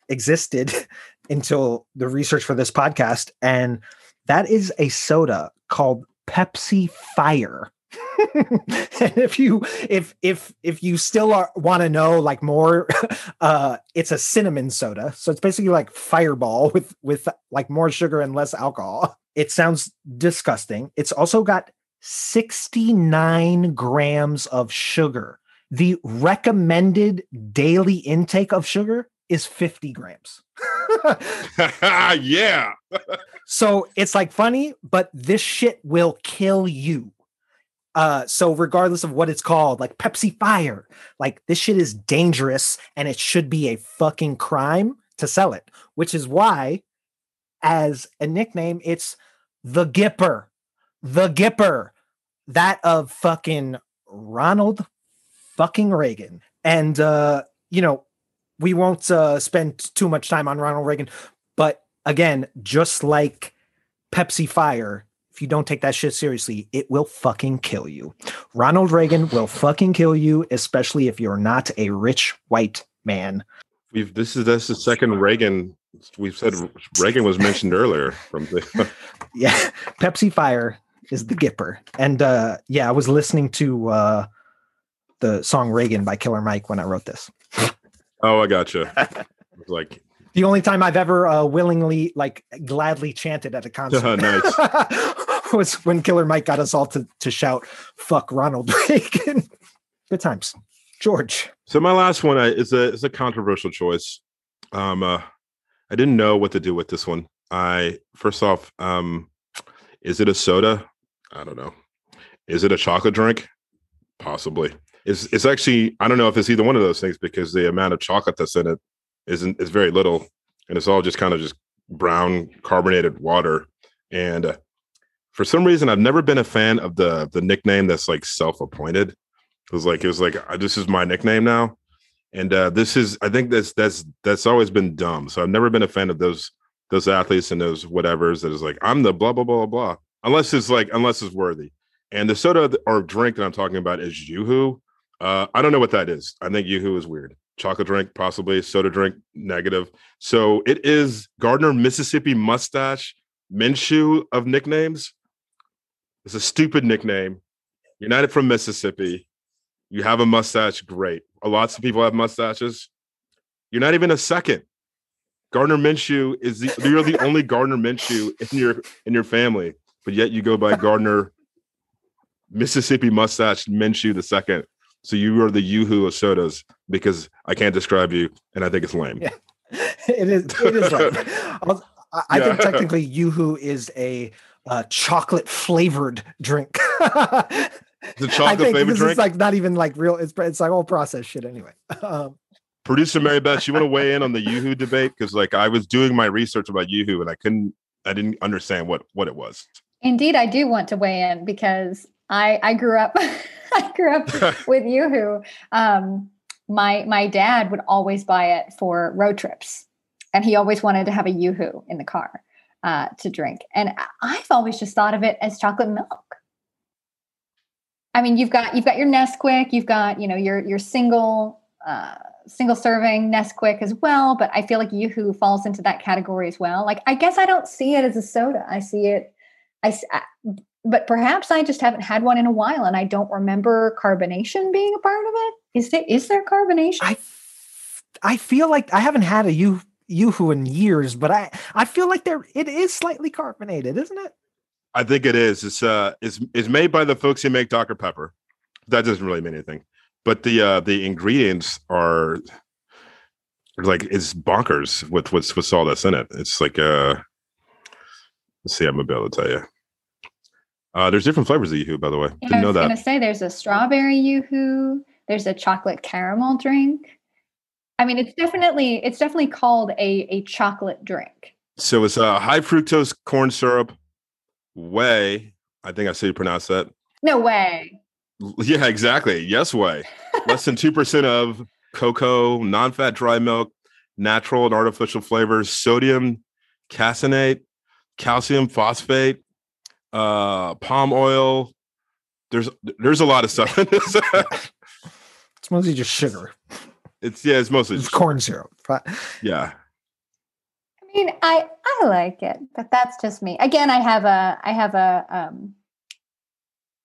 existed <laughs> until the research for this podcast, and that is a soda called Pepsi Fire. <laughs> and if you if if if you still want to know like more <laughs> uh it's a cinnamon soda so it's basically like fireball with with like more sugar and less alcohol it sounds disgusting. It's also got 69 grams of sugar. The recommended daily intake of sugar is 50 grams. <laughs> yeah. so it's like funny, but this shit will kill you. Uh, so regardless of what it's called, like Pepsi Fire, like this shit is dangerous and it should be a fucking crime to sell it, which is why, as a nickname, it's the Gipper, the Gipper, that of fucking Ronald fucking Reagan. And, uh, you know, we won't uh, spend too much time on Ronald Reagan, but again, just like Pepsi Fire, if you don't take that shit seriously, it will fucking kill you. Ronald Reagan will fucking kill you, especially if you're not a rich white man. We've this is this is the second Reagan. We've said Reagan was mentioned earlier from the <laughs> yeah. Pepsi Fire is the Gipper, and uh, yeah, I was listening to uh, the song Reagan by Killer Mike when I wrote this. Oh, I gotcha. <laughs> like the only time I've ever uh, willingly, like, gladly chanted at a concert. <laughs> nice. <laughs> was when Killer Mike got us all to to shout "fuck Ronald Reagan." Good times, George. So my last one is a is a controversial choice. Um, uh, I didn't know what to do with this one. I first off, um, is it a soda? I don't know. Is it a chocolate drink? Possibly. It's it's actually I don't know if it's either one of those things because the amount of chocolate that's in it isn't is very little, and it's all just kind of just brown carbonated water. And uh, for some reason, I've never been a fan of the the nickname that's like self appointed. It was like it was like this is my nickname now, and uh, this is I think that's that's that's always been dumb. So I've never been a fan of those those athletes and those whatevers that is like I'm the blah blah blah blah unless it's like unless it's worthy. And the soda or drink that I'm talking about is YooHoo. Uh, I don't know what that is. I think YooHoo is weird. Chocolate drink, possibly soda drink, negative. So it is Gardner Mississippi Mustache Minshew of nicknames. It's a stupid nickname. You're not from Mississippi. You have a mustache, great. A lots of people have mustaches. You're not even a second. Gardner Minshew is the you're the only Gardner Minshew in your in your family, but yet you go by Gardner Mississippi Mustache Minshew the second. So you are the YooHoo of sodas because I can't describe you, and I think it's lame. Yeah. <laughs> it is. It is lame. <laughs> I yeah. think <laughs> technically YooHoo is a uh, chocolate flavored drink. the chocolate flavored drink. It's like not even like real. It's it's like all processed shit anyway. Um, Producer Mary Bess, you want to weigh in on the YooHoo debate? Because like I was doing my research about YooHoo and I couldn't, I didn't understand what what it was. Indeed, I do want to weigh in because I I grew up <laughs> I grew up <laughs> with YooHoo. Um, my my dad would always buy it for road trips, and he always wanted to have a YooHoo in the car uh, to drink. And I've always just thought of it as chocolate milk. I mean, you've got you've got your Nesquik, you've got you know your your single uh, single serving Nesquik as well. But I feel like YooHoo falls into that category as well. Like I guess I don't see it as a soda. I see it. I but perhaps I just haven't had one in a while and I don't remember carbonation being a part of it. Is there is there carbonation? I I feel like I haven't had a you YooHoo in years, but I I feel like there it is slightly carbonated, isn't it? I think it is. It's uh it's it's made by the folks who make Dr. Pepper. That doesn't really mean anything. But the uh the ingredients are like it's bonkers with what's what's all that's in it. It's like uh let's see, I'm gonna be able to tell you. Uh, there's different flavors of YooHoo, by the way. Yeah, Didn't know that. I was going to say there's a strawberry YooHoo. There's a chocolate caramel drink. I mean, it's definitely it's definitely called a a chocolate drink. So it's a uh, high fructose corn syrup, whey. I think I say you pronounce that. No way. Yeah, exactly. Yes, way. Less than two percent of cocoa, non-fat dry milk, natural and artificial flavors, sodium caseinate, calcium phosphate, uh, palm oil. There's there's a lot of stuff in this. <laughs> it's mostly just sugar. It's yeah, it's mostly it's corn syrup. Yeah. I mean, I I like it, but that's just me. Again, I have a I have a um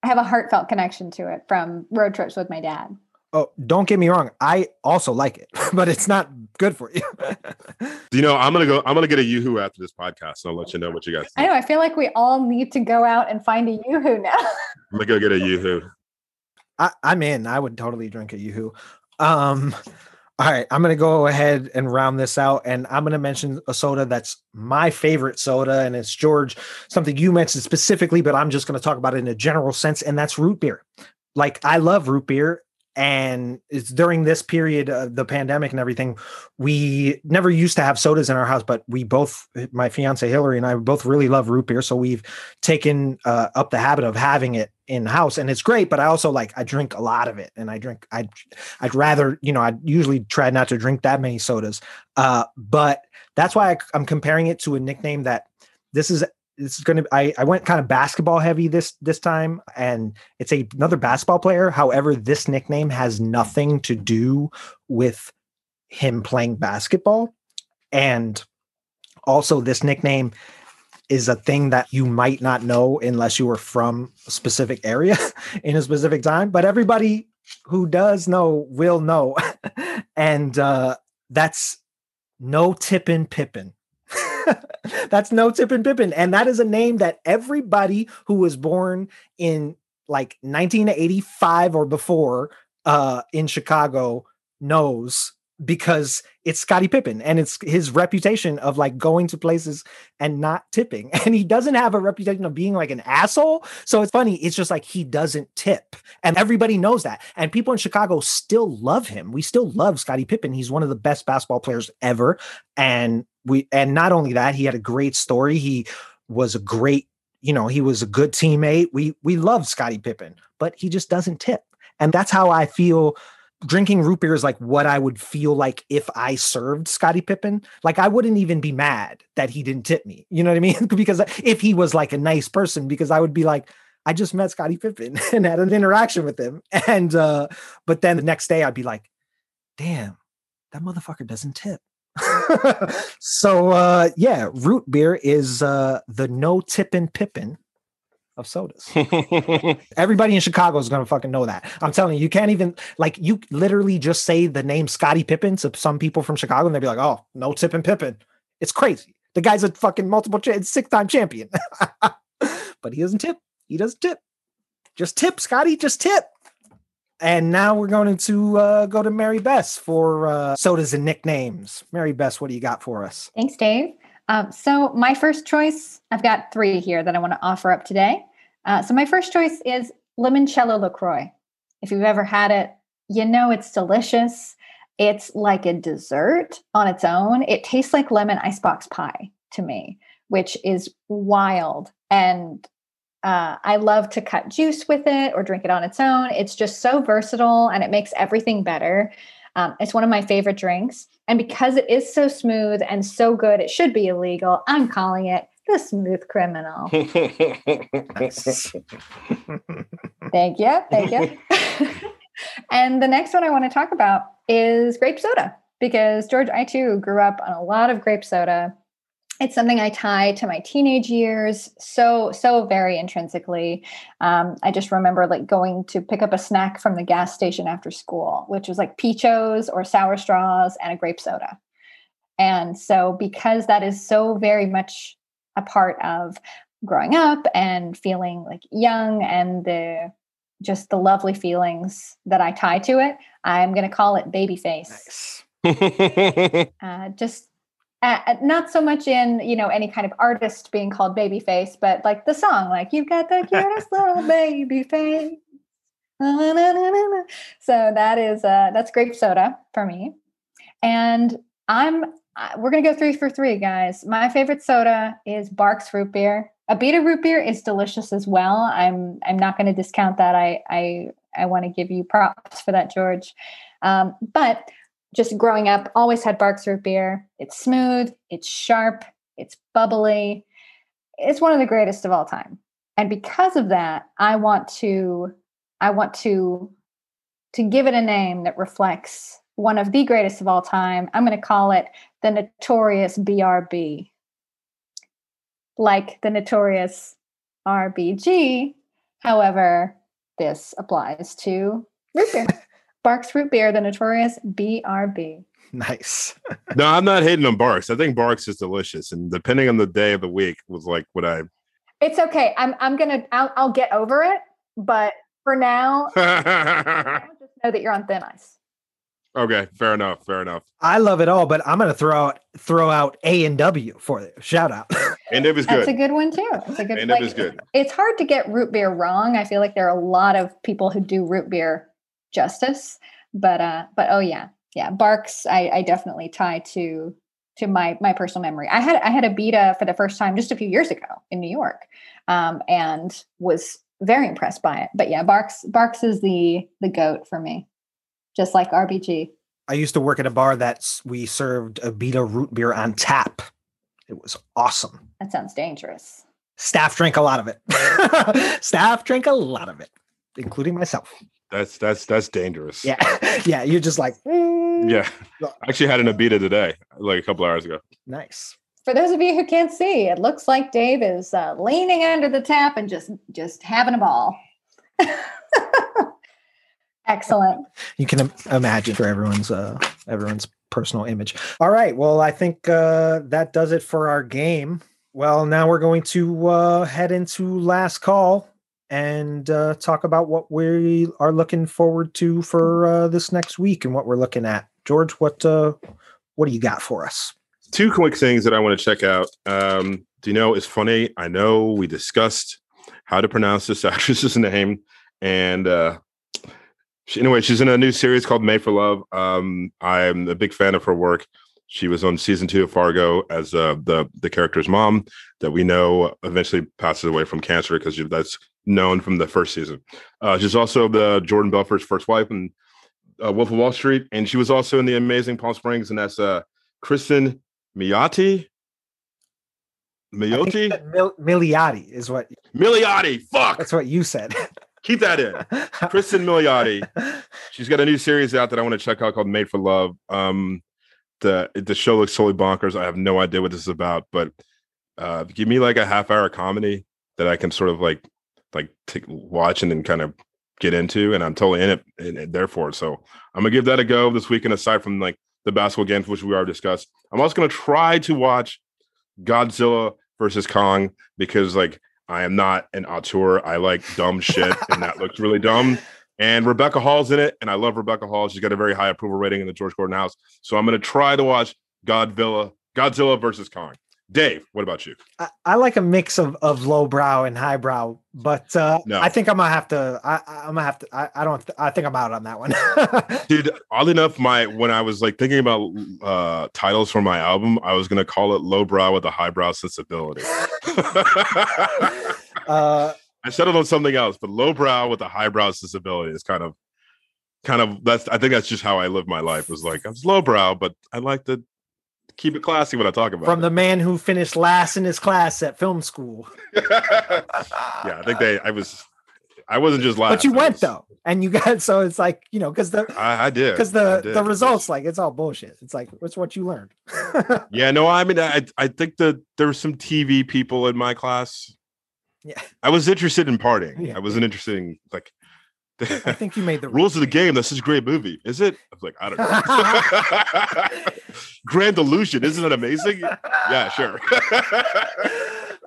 I have a heartfelt connection to it from road trips with my dad. Oh, don't get me wrong. I also like it, <laughs> but it's not good for you. Do <laughs> you know? I'm gonna go. I'm gonna get a YooHoo after this podcast. So I'll let you know what you guys. I know. I feel like we all need to go out and find a YooHoo now. <laughs> I'm gonna go get a YooHoo. I, I'm in. I would totally drink a YooHoo. Um, all right, I'm gonna go ahead and round this out, and I'm gonna mention a soda that's my favorite soda, and it's George, something you mentioned specifically, but I'm just gonna talk about it in a general sense, and that's root beer. Like I love root beer, and it's during this period of the pandemic and everything we never used to have sodas in our house but we both my fiance hillary and i both really love root beer so we've taken uh, up the habit of having it in house and it's great but i also like i drink a lot of it and i drink i'd i'd rather you know i usually try not to drink that many sodas uh, but that's why I, i'm comparing it to a nickname that this is this is going to I, I went kind of basketball heavy this this time and it's a, another basketball player. However this nickname has nothing to do with him playing basketball. And also this nickname is a thing that you might not know unless you were from a specific area <laughs> in a specific time but everybody who does know will know. <laughs> And uh that's no tippin Pippen <laughs> That's no Tippin Pippen. And that is a name that everybody who was born in like 1985 or before uh, in Chicago knows because it's Scottie Pippen and it's his reputation of like going to places and not tipping. <laughs> And he doesn't have a reputation of being like an asshole. So it's funny. It's just like he doesn't tip. And everybody knows that. And people in Chicago still love him. We still love Scottie Pippen. He's one of the best basketball players ever. And we and not only that, he had a great story. He was a great, you know, he was a good teammate. We we love Scottie Pippen, but he just doesn't tip. And that's how I feel drinking root beer is like what I would feel like if I served Scottie Pippen. Like I wouldn't even be mad that he didn't tip me. You know what I mean? <laughs> because if he was like a nice person, because I would be like, I just met Scottie Pippen <laughs> and had an interaction with him. And uh, but then the next day I'd be like, damn, that motherfucker doesn't tip. <laughs> so uh yeah, root beer is uh the no tippin' Pippen of sodas. <laughs> Everybody in Chicago is gonna fucking know that. I'm telling you, you can't even like you literally just say the name Scottie Pippen to some people from Chicago, and they'd be like, "Oh, no tippin' Pippen'." It's crazy. The guy's a fucking multiple cha- six-time champion, <laughs> but he doesn't tip. He doesn't tip. Just tip, Scottie. Just tip. And now we're going to uh, go to Mary Bess for uh, sodas and nicknames. Mary Bess, what do you got for us? Thanks, Dave. Um, so, my first choice, I've got three here that I want to offer up today. Uh, so, my first choice is limoncello LaCroix. If you've ever had it, you know it's delicious. It's like a dessert on its own. It tastes like lemon icebox pie to me, which is wild. And uh, I love to cut juice with it or drink it on its own. It's just so versatile and it makes everything better. Um, it's one of my favorite drinks. And because it is so smooth and so good, it should be illegal. I'm calling it the smooth criminal. thank you. Thank you. <laughs> <laughs> and the next one I want to talk about is grape soda because George, I too grew up on a lot of grape soda it's something I tie to my teenage years so so very intrinsically. Um, I just remember like going to pick up a snack from the gas station after school, which was like peachos or sour straws and a grape soda. And so, because that is so very much a part of growing up and feeling like young and the just the lovely feelings that I tie to it, I'm going to call it baby face. Nice. <laughs> uh, just uh, not so much in you know any kind of artist being called babyface but like the song like you've got the <laughs> cutest little baby face so that is uh that's grape soda for me. And i'm uh, we're gonna go three for three guys. My favorite soda is Barq's root beer. Abita root beer is delicious as well. I'm i'm not going to discount that. I i i want to give you props for that george. Um, but just growing up, always had Barq's root beer. It's smooth, it's sharp, it's bubbly. It's one of the greatest of all time. And because of that, I want to I want to to give it a name that reflects one of the greatest of all time. I'm going to call it the notorious BRB. Like the notorious RBG. However, this applies to root beer. Barq's Root Beer, the notorious BRB. <laughs> Nice. <laughs> no, I'm not hating on Barq's. I think Barq's is delicious, and depending on the day of the week, was like what I. It's okay. I'm I'm gonna I'll, I'll get over it, but for now, <laughs> just know that you're on thin ice. Okay, fair enough. Fair enough. I love it all, but I'm gonna throw out throw out A and W for it. Shout out. And it was good. That's a good one too. It's a good. And it was good. It's hard to get root beer wrong. I feel like there are a lot of people who do root beer justice, but uh, but oh yeah, yeah, Barq's. I, I definitely tie to to my my personal memory. I had I had Abita for the first time just a few years ago in New York, um, and was very impressed by it. But yeah, Barq's Barq's is the the goat for me, just like RBG. I used to work at a bar that we served Abita root beer on tap. It was awesome. That sounds dangerous. Staff drank a lot of it. <laughs> Staff drank a lot of it, including myself. That's that's that's dangerous. Yeah, <laughs> yeah. You're just like, mm. yeah. I actually had an Abita today, like a couple hours ago. Nice. For those of you who can't see, it looks like Dave is uh, leaning under the tap and just just having a ball. <laughs> Excellent. You can imagine for everyone's uh, everyone's personal image. All right. Well, I think uh, that does it for our game. Well, now we're going to uh, head into last call and uh, talk about what we are looking forward to for uh, this next week and what we're looking at. George, what uh, what do you got for us? Two quick things that I want to check out. Um, do you know? It's funny. I know we discussed how to pronounce this <laughs> actress's name, and uh, she, anyway, she's in a new series called Made for Love. Um, I'm a big fan of her work. She was on season two of Fargo as uh, the the character's mom that we know eventually passes away from cancer because that's known from the first season. Uh, she's also the Jordan Belfort's first wife in uh, Wolf of Wall Street, and she was also in the Amazing Palm Springs, and that's uh, Kristen Miotti. Miotti? Mil- Milioti is what. Milioti. Fuck. That's what you said. Keep that in. Kristen Milioti. <laughs> She's got a new series out that I want to check out called Made for Love. Um, the the show looks totally bonkers. I have no idea what this is about, but uh, give me like a half hour comedy that I can sort of like like take watch and then kind of get into, and I'm totally in it, in it therefore. So I'm gonna give that a go this weekend. Aside from like the basketball games, which we already discussed, I'm also gonna try to watch Godzilla versus Kong because like I am not an auteur. I like dumb shit, and that looks really dumb. And Rebecca Hall's in it, and I love Rebecca Hall. She's got a very high approval rating in the George Gordon house. So I'm to try to watch Godzilla, Godzilla versus Kong. Dave, what about you? I, I, like a mix of of lowbrow and highbrow, but uh, no. I think I'm gonna have to. I, am gonna have to. I, I don't. I think I'm out on that one. <laughs> Dude, oddly enough, my when I was like thinking about uh, titles for my album, I was gonna call it lowbrow with a highbrow sensibility. <laughs> uh, <laughs> I settled on something else, but lowbrow with a highbrow sensibility is kind of, kind of that's. I think that's just how I live my life. Was like I was lowbrow, but I like to keep it classy when I talk about from it. the man who finished last in his class at film school. <laughs> yeah, I think they. I was. I wasn't just last. But you went was, though, and you got so it's like you know because the I, I did because the the results like it's all bullshit. It's like it's what you learned. <laughs> yeah, no, I mean I I think that there were some TV people in my class. Yeah, I was interested in partying. Yeah. I wasn't interested in like I think you made the <laughs> rules of the game. That's such a great movie, is it? I was like, I don't know. <laughs> <laughs> Grand Illusion, isn't it amazing? yeah, sure.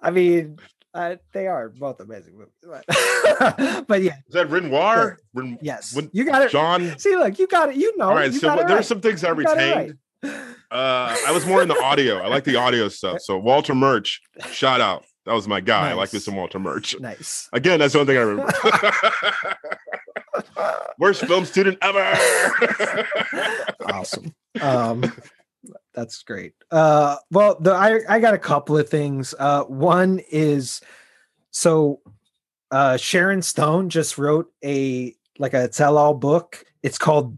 I mean, uh, they are both amazing movies, but, but yeah. Is that Renoir? Ren- yes, when, you got it. John. See, look, you got it. You know. All right, so there right. are some things I you retained. Right. Uh, I was more in the audio. I like the audio stuff. So Walter Murch, shout out. That was my guy. Nice. I like this some Walter Murch. Nice. Again, that's the only thing I remember. <laughs> Worst film student ever. awesome. Um, that's great. Uh, well, the I I got a couple of things. Uh, one is so uh, Sharon Stone just wrote a like a tell-all book. It's called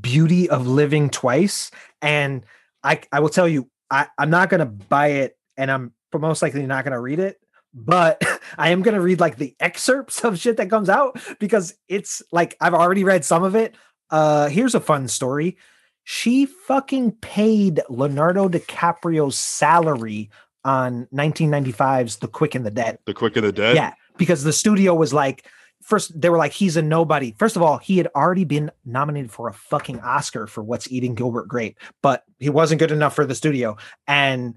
Beauty of Living Twice, and I I will tell you I I'm not gonna buy it, and I'm most likely not gonna read it but <laughs> I am going to read like the excerpts of shit that comes out because it's like I've already read some of it. Uh here's a fun story. She fucking paid Leonardo DiCaprio's salary on 1995's The Quick and the Dead. The Quick and the Dead? Yeah, because the studio was like first they were like he's a nobody. First of all, he had already been nominated for a fucking Oscar for What's Eating Gilbert Grape, but he wasn't good enough for the studio. And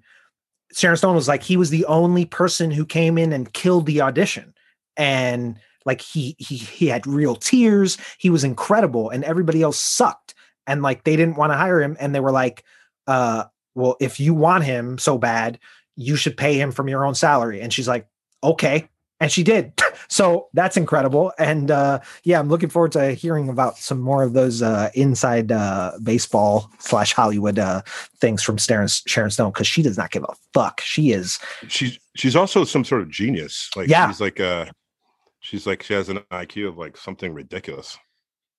Sharon Stone was like he was the only person who came in and killed the audition. And like he he he had real tears. He was incredible and everybody else sucked. And like they didn't want to hire him and they were like uh well if you want him so bad, you should pay him from your own salary. And she's like, "Okay." And she did. <laughs> So that's incredible. And uh yeah i'm looking forward to hearing about some more of those uh inside uh baseball slash hollywood uh things from sharon, sharon stone because she does not give a fuck. She is she's she's also some sort of genius. Like Yeah. she's like uh she's like she has an iq of like something ridiculous.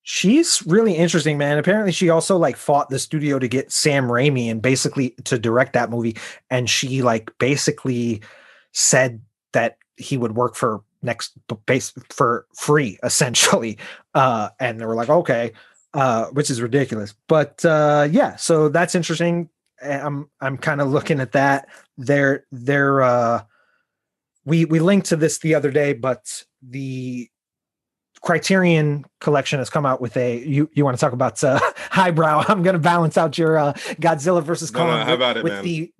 She's really interesting man. Apparently she also like fought the studio to get sam raimi and basically to direct that movie. And she like basically said that he would work for next base for free <laughs> essentially. Uh and they were like okay uh which is ridiculous. But uh yeah so that's interesting. I'm i'm kind of looking at that. They're they're uh we we linked to this the other day but the criterion collection has come out with a you you want to talk about uh <laughs> highbrow? I'm gonna balance out your uh godzilla versus No, no, kong how with- it, with the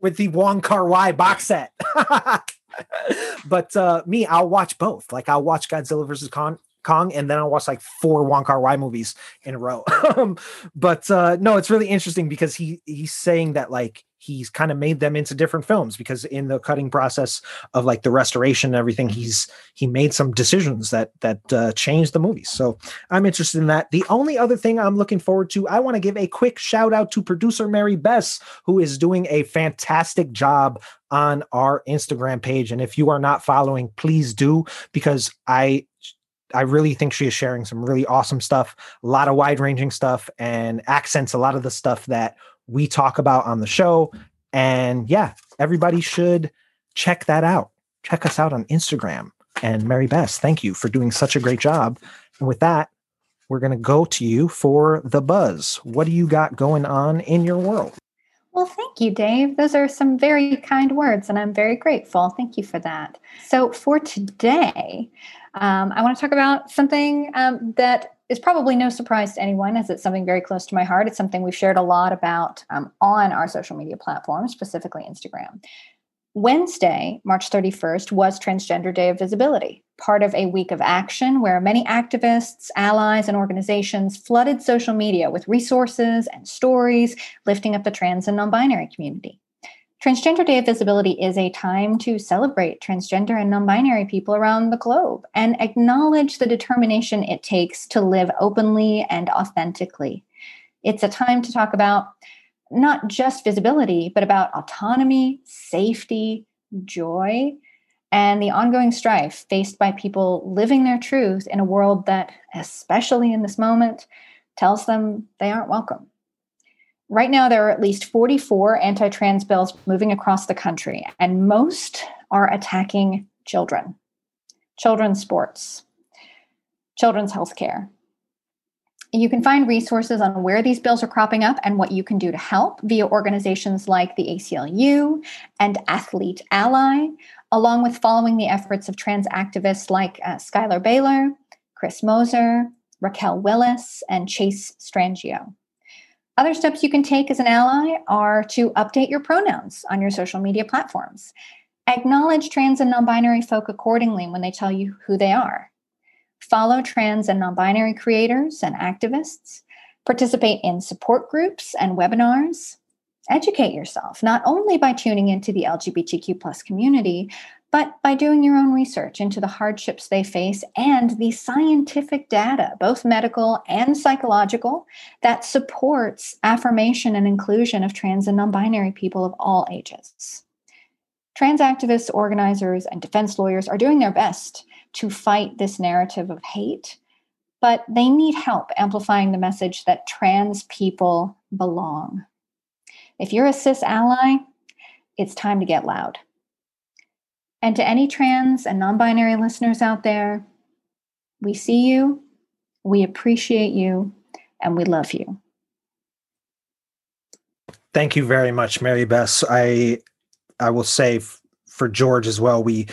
with the wong kar wai box set <laughs> <laughs> but uh me i'll watch both. Like i'll watch godzilla versus kong kong and then i'll watch like four wong kar wai movies in a row. <laughs> Um, but uh no it's really interesting because he he's saying that like he's kind of made them into different films because in the cutting process of like the restoration and everything he's he made some decisions that that uh, changed the movies so i'm interested in that. The only other thing i'm looking forward to i want to give a quick shout out to producer mary bess who is doing a fantastic job on our instagram page. And if you are not following please do because i I really think she is sharing some really awesome stuff, a lot of wide ranging stuff, and accents a lot of the stuff that we talk about on the show. And yeah, everybody should check that out. Check us out on Instagram. And Mary Bess, thank you for doing such a great job. And with that, we're going to go to you for the buzz. What do you got going on in your world? Well, thank you, Dave. Those are some very kind words, and I'm very grateful. Thank you for that. So, for today, um, I want to talk about something um, that is probably no surprise to anyone, as it's something very close to my heart. It's something we've shared a lot about um, on our social media platforms, specifically Instagram. Wednesday, March 31st, was Transgender Day of Visibility, part of a week of action where many activists, allies, and organizations flooded social media with resources and stories lifting up the trans and non binary community. Transgender Day of Visibility is a time to celebrate transgender and non binary people around the globe and acknowledge the determination it takes to live openly and authentically. It's a time to talk about not just visibility, but about autonomy, safety, joy, and the ongoing strife faced by people living their truth in a world that, especially in this moment, tells them they aren't welcome. Right now, there are at least 44 anti trans bills moving across the country, and most are attacking children, children's sports, children's healthcare. You can find resources on where these bills are cropping up and what you can do to help via organizations like the ACLU and Athlete Ally, along with following the efforts of trans activists like uh, Schuyler Bailar, Chris Mosier, Raquel Willis, and Chase Strangio. Other steps you can take as an ally are to update your pronouns on your social media platforms. Acknowledge trans and non binary folk accordingly when they tell you who they are. Follow trans and non binary creators and activists. Participate in support groups and webinars. Educate yourself, not only by tuning into the LGBTQ plus community, but by doing your own research into the hardships they face and the scientific data, both medical and psychological, that supports affirmation and inclusion of trans and non binary people of all ages. Trans activists, organizers, and defense lawyers are doing their best to fight this narrative of hate, but they need help amplifying the message that trans people belong. If you're a cis ally, it's time to get loud. And to any trans and non binary listeners out there, we see you, we appreciate you, and we love you. Thank you very much, Mary Bess. I I will say f- for George as well, we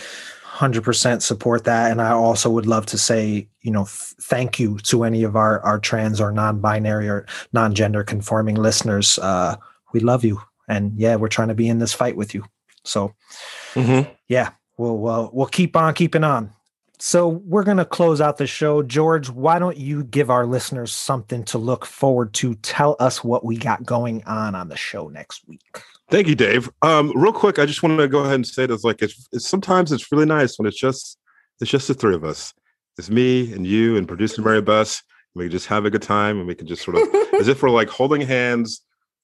100% support that and i also would love to say you know f- thank you to any of our our trans or non-binary or non-gender conforming listeners uh we love you and yeah we're trying to be in this fight with you so Mm-hmm. yeah we'll we'll, we'll keep on keeping on so we're going to close out the show george why don't you give our listeners something to look forward to tell us what we got going on on the show next week Thank you, Dave. Um, real quick, I just want to go ahead and say this: like, it's, it's sometimes it's really nice when it's just it's just the three of us. It's me and you and producer Mary Bess. We just have a good time and we can just sort of <laughs> as if we're like holding hands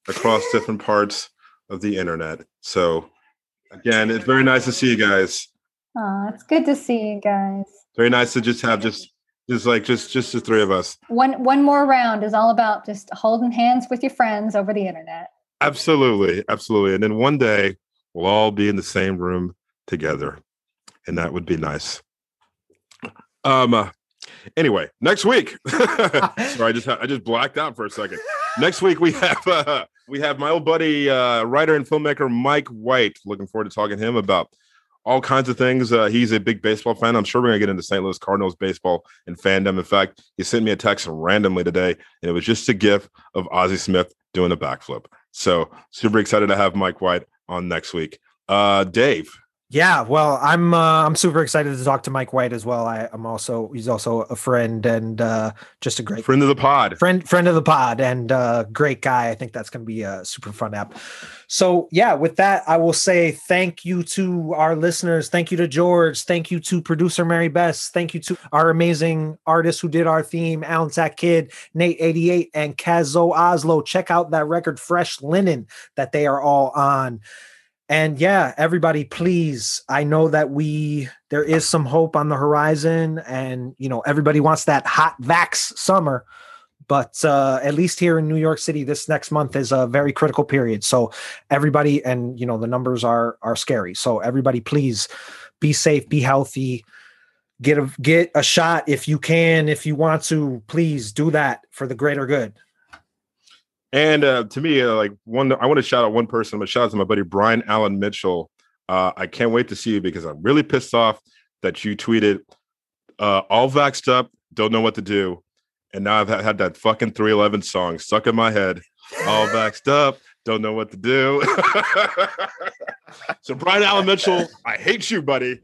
across different parts of the internet. So again, it's very nice to see you guys. Oh, it's good to see you guys. Very nice to just have just just like just just the three of us. One one more round is all about just holding hands with your friends over the internet. Absolutely, absolutely. And then one day we'll all be in the same room together, and that would be nice. Um. Uh, anyway, next week. <laughs> Sorry, I just I just blacked out for a second. Next week we have uh, we have my old buddy uh, writer and filmmaker Mike White. Looking forward to talking to him about all kinds of things. Uh, he's a big baseball fan. I'm sure we're gonna get into St. Louis Cardinals baseball and fandom. In fact, he sent me a text randomly today, and it was just a gif of Ozzie Smith doing a backflip. So super excited to have Mike White on next week. Uh, Dave. Yeah, well, I'm uh, I'm super excited to talk to Mike White as well. I, I'm also he's also a friend and uh, just a great friend of the pod, friend friend of the pod, and uh, great guy. I think that's going to be a super fun app. So yeah, with that, I will say thank you to our listeners. Thank you to George. Thank you to producer Mary Bess. Thank you to our amazing artists who did our theme, Alan Sack Kid, Nate 88, and Kazo Oslo. Check out that record, Fresh Linen, that they are all on and yeah everybody please i know that we there is some hope on the horizon and you know everybody wants that hot vax summer but uh, at least here in new york city this next month is a very critical period. So everybody and you know the numbers are are scary. So everybody please be safe be healthy get a get a shot if you can if you want to please do that for the greater good and uh, to me, uh, like one, I want to shout out one person. I'm gonna shout out to my buddy Brian Allen Mitchell. Uh, I can't wait to see you because I'm really pissed off that you tweeted uh, all vaxxed up, don't know what to do, and now I've had that fucking 311 song stuck in my head. All vaxxed up, don't know what to do. <laughs> so Brian Allen Mitchell, I hate you, buddy.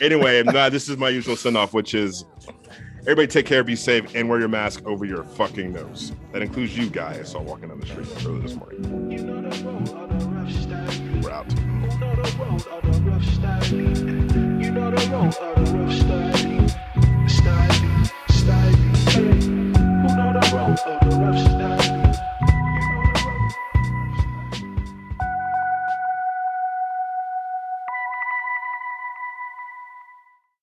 anyway, nah, this is my usual send off, which is Everybody take care, be safe, and wear your mask over your fucking nose. That includes you, guy I saw walking down the street earlier this morning. You know You know